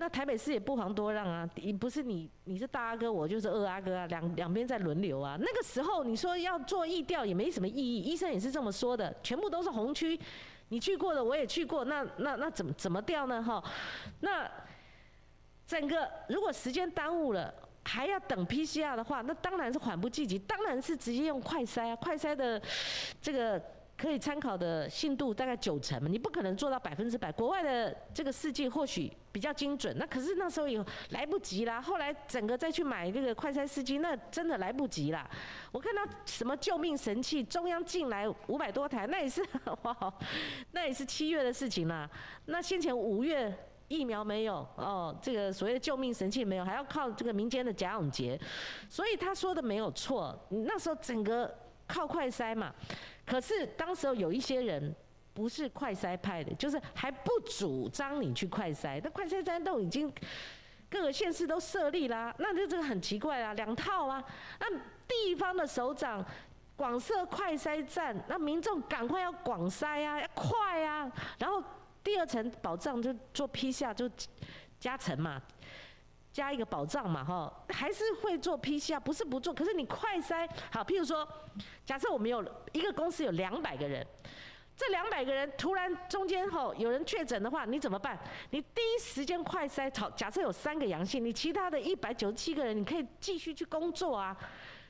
A: 那台北市也不遑多让啊，你不是你你是大阿哥，我就是二阿哥啊，两两边在轮流啊。那个时候你说要做疫调也没什么意义，医生也是这么说的，全部都是红区，你去过的我也去过，那那那怎么怎么调呢？哈，那整个如果时间耽误了。还要等 PCR 的话，那当然是缓不济急，当然是直接用快筛啊。快筛的这个可以参考的信度大概九成嘛，你不可能做到百分之百。国外的这个试剂或许比较精准，那可是那时候也来不及啦。后来整个再去买这个快筛试剂，那真的来不及啦。我看到什么救命神器，中央进来五百多台，那也是 哇，那也是七月的事情啦。那先前五月。疫苗没有哦，这个所谓的救命神器没有，还要靠这个民间的贾永杰，所以他说的没有错。那时候整个靠快筛嘛，可是当时候有一些人不是快筛派的，就是还不主张你去快筛。那快筛站都已经各个县市都设立啦，那就这个很奇怪啊，两套啊。那地方的首长广设快筛站，那民众赶快要广筛啊，要快啊，然后。第二层保障就做批下就加层嘛，加一个保障嘛哈，还是会做批下，不是不做。可是你快筛好，譬如说，假设我们有一个公司有两百个人，这两百个人突然中间吼有人确诊的话，你怎么办？你第一时间快筛，好，假设有三个阳性，你其他的一百九十七个人你可以继续去工作啊。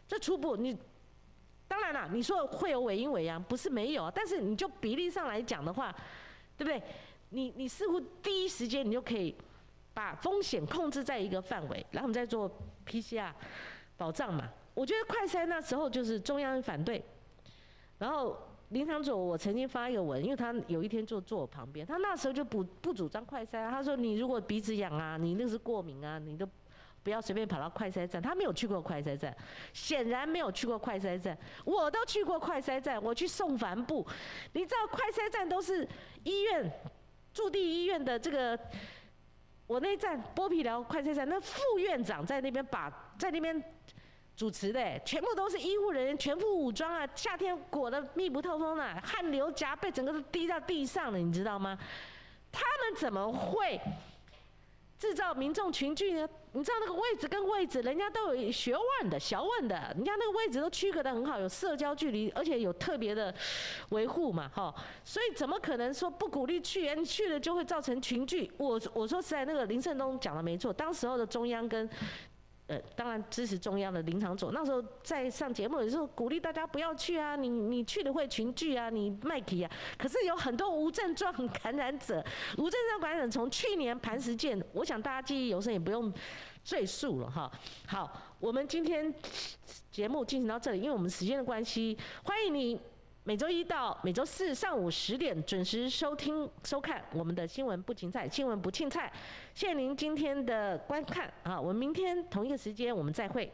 A: 这初步你当然了，你说会有尾阴尾阳，不是没有，但是你就比例上来讲的话。对不对？你你似乎第一时间你就可以把风险控制在一个范围，然后我们再做 PCR 保障嘛。我觉得快筛那时候就是中央反对，然后林长佐我曾经发一个文，因为他有一天坐坐我旁边，他那时候就不不主张快筛，他说你如果鼻子痒啊，你那是过敏啊，你都不要随便跑到快筛站。他没有去过快筛站，显然没有去过快筛站。我都去过快筛站，我去送帆布，你知道快筛站都是。医院驻地医院的这个，我那站剥皮寮快车站，那副院长在那边把在那边主持的，全部都是医护人员，全副武装啊，夏天裹得密不透风啊，汗流浃背，整个都滴到地上了，你知道吗？他们怎么会？制造民众群聚呢？你知道那个位置跟位置，人家都有学问的、学问的，人家那个位置都区隔的很好，有社交距离，而且有特别的维护嘛，哈。所以怎么可能说不鼓励去？你去了就会造成群聚？我我说实在，那个林胜东讲的没错，当时候的中央跟。呃，当然支持中央的林场佐，那时候在上节目的时候鼓励大家不要去啊，你你去了会群聚啊，你麦克啊。可是有很多无症状感染者，无症状感染者从去年磐石见，我想大家记忆犹深，也不用赘述了哈。好，我们今天节目进行到这里，因为我们时间的关系，欢迎你每周一到每周四上午十点准时收听收看我们的新闻不停菜，新闻不庆菜。谢谢您今天的观看啊，我们明天同一个时间我们再会。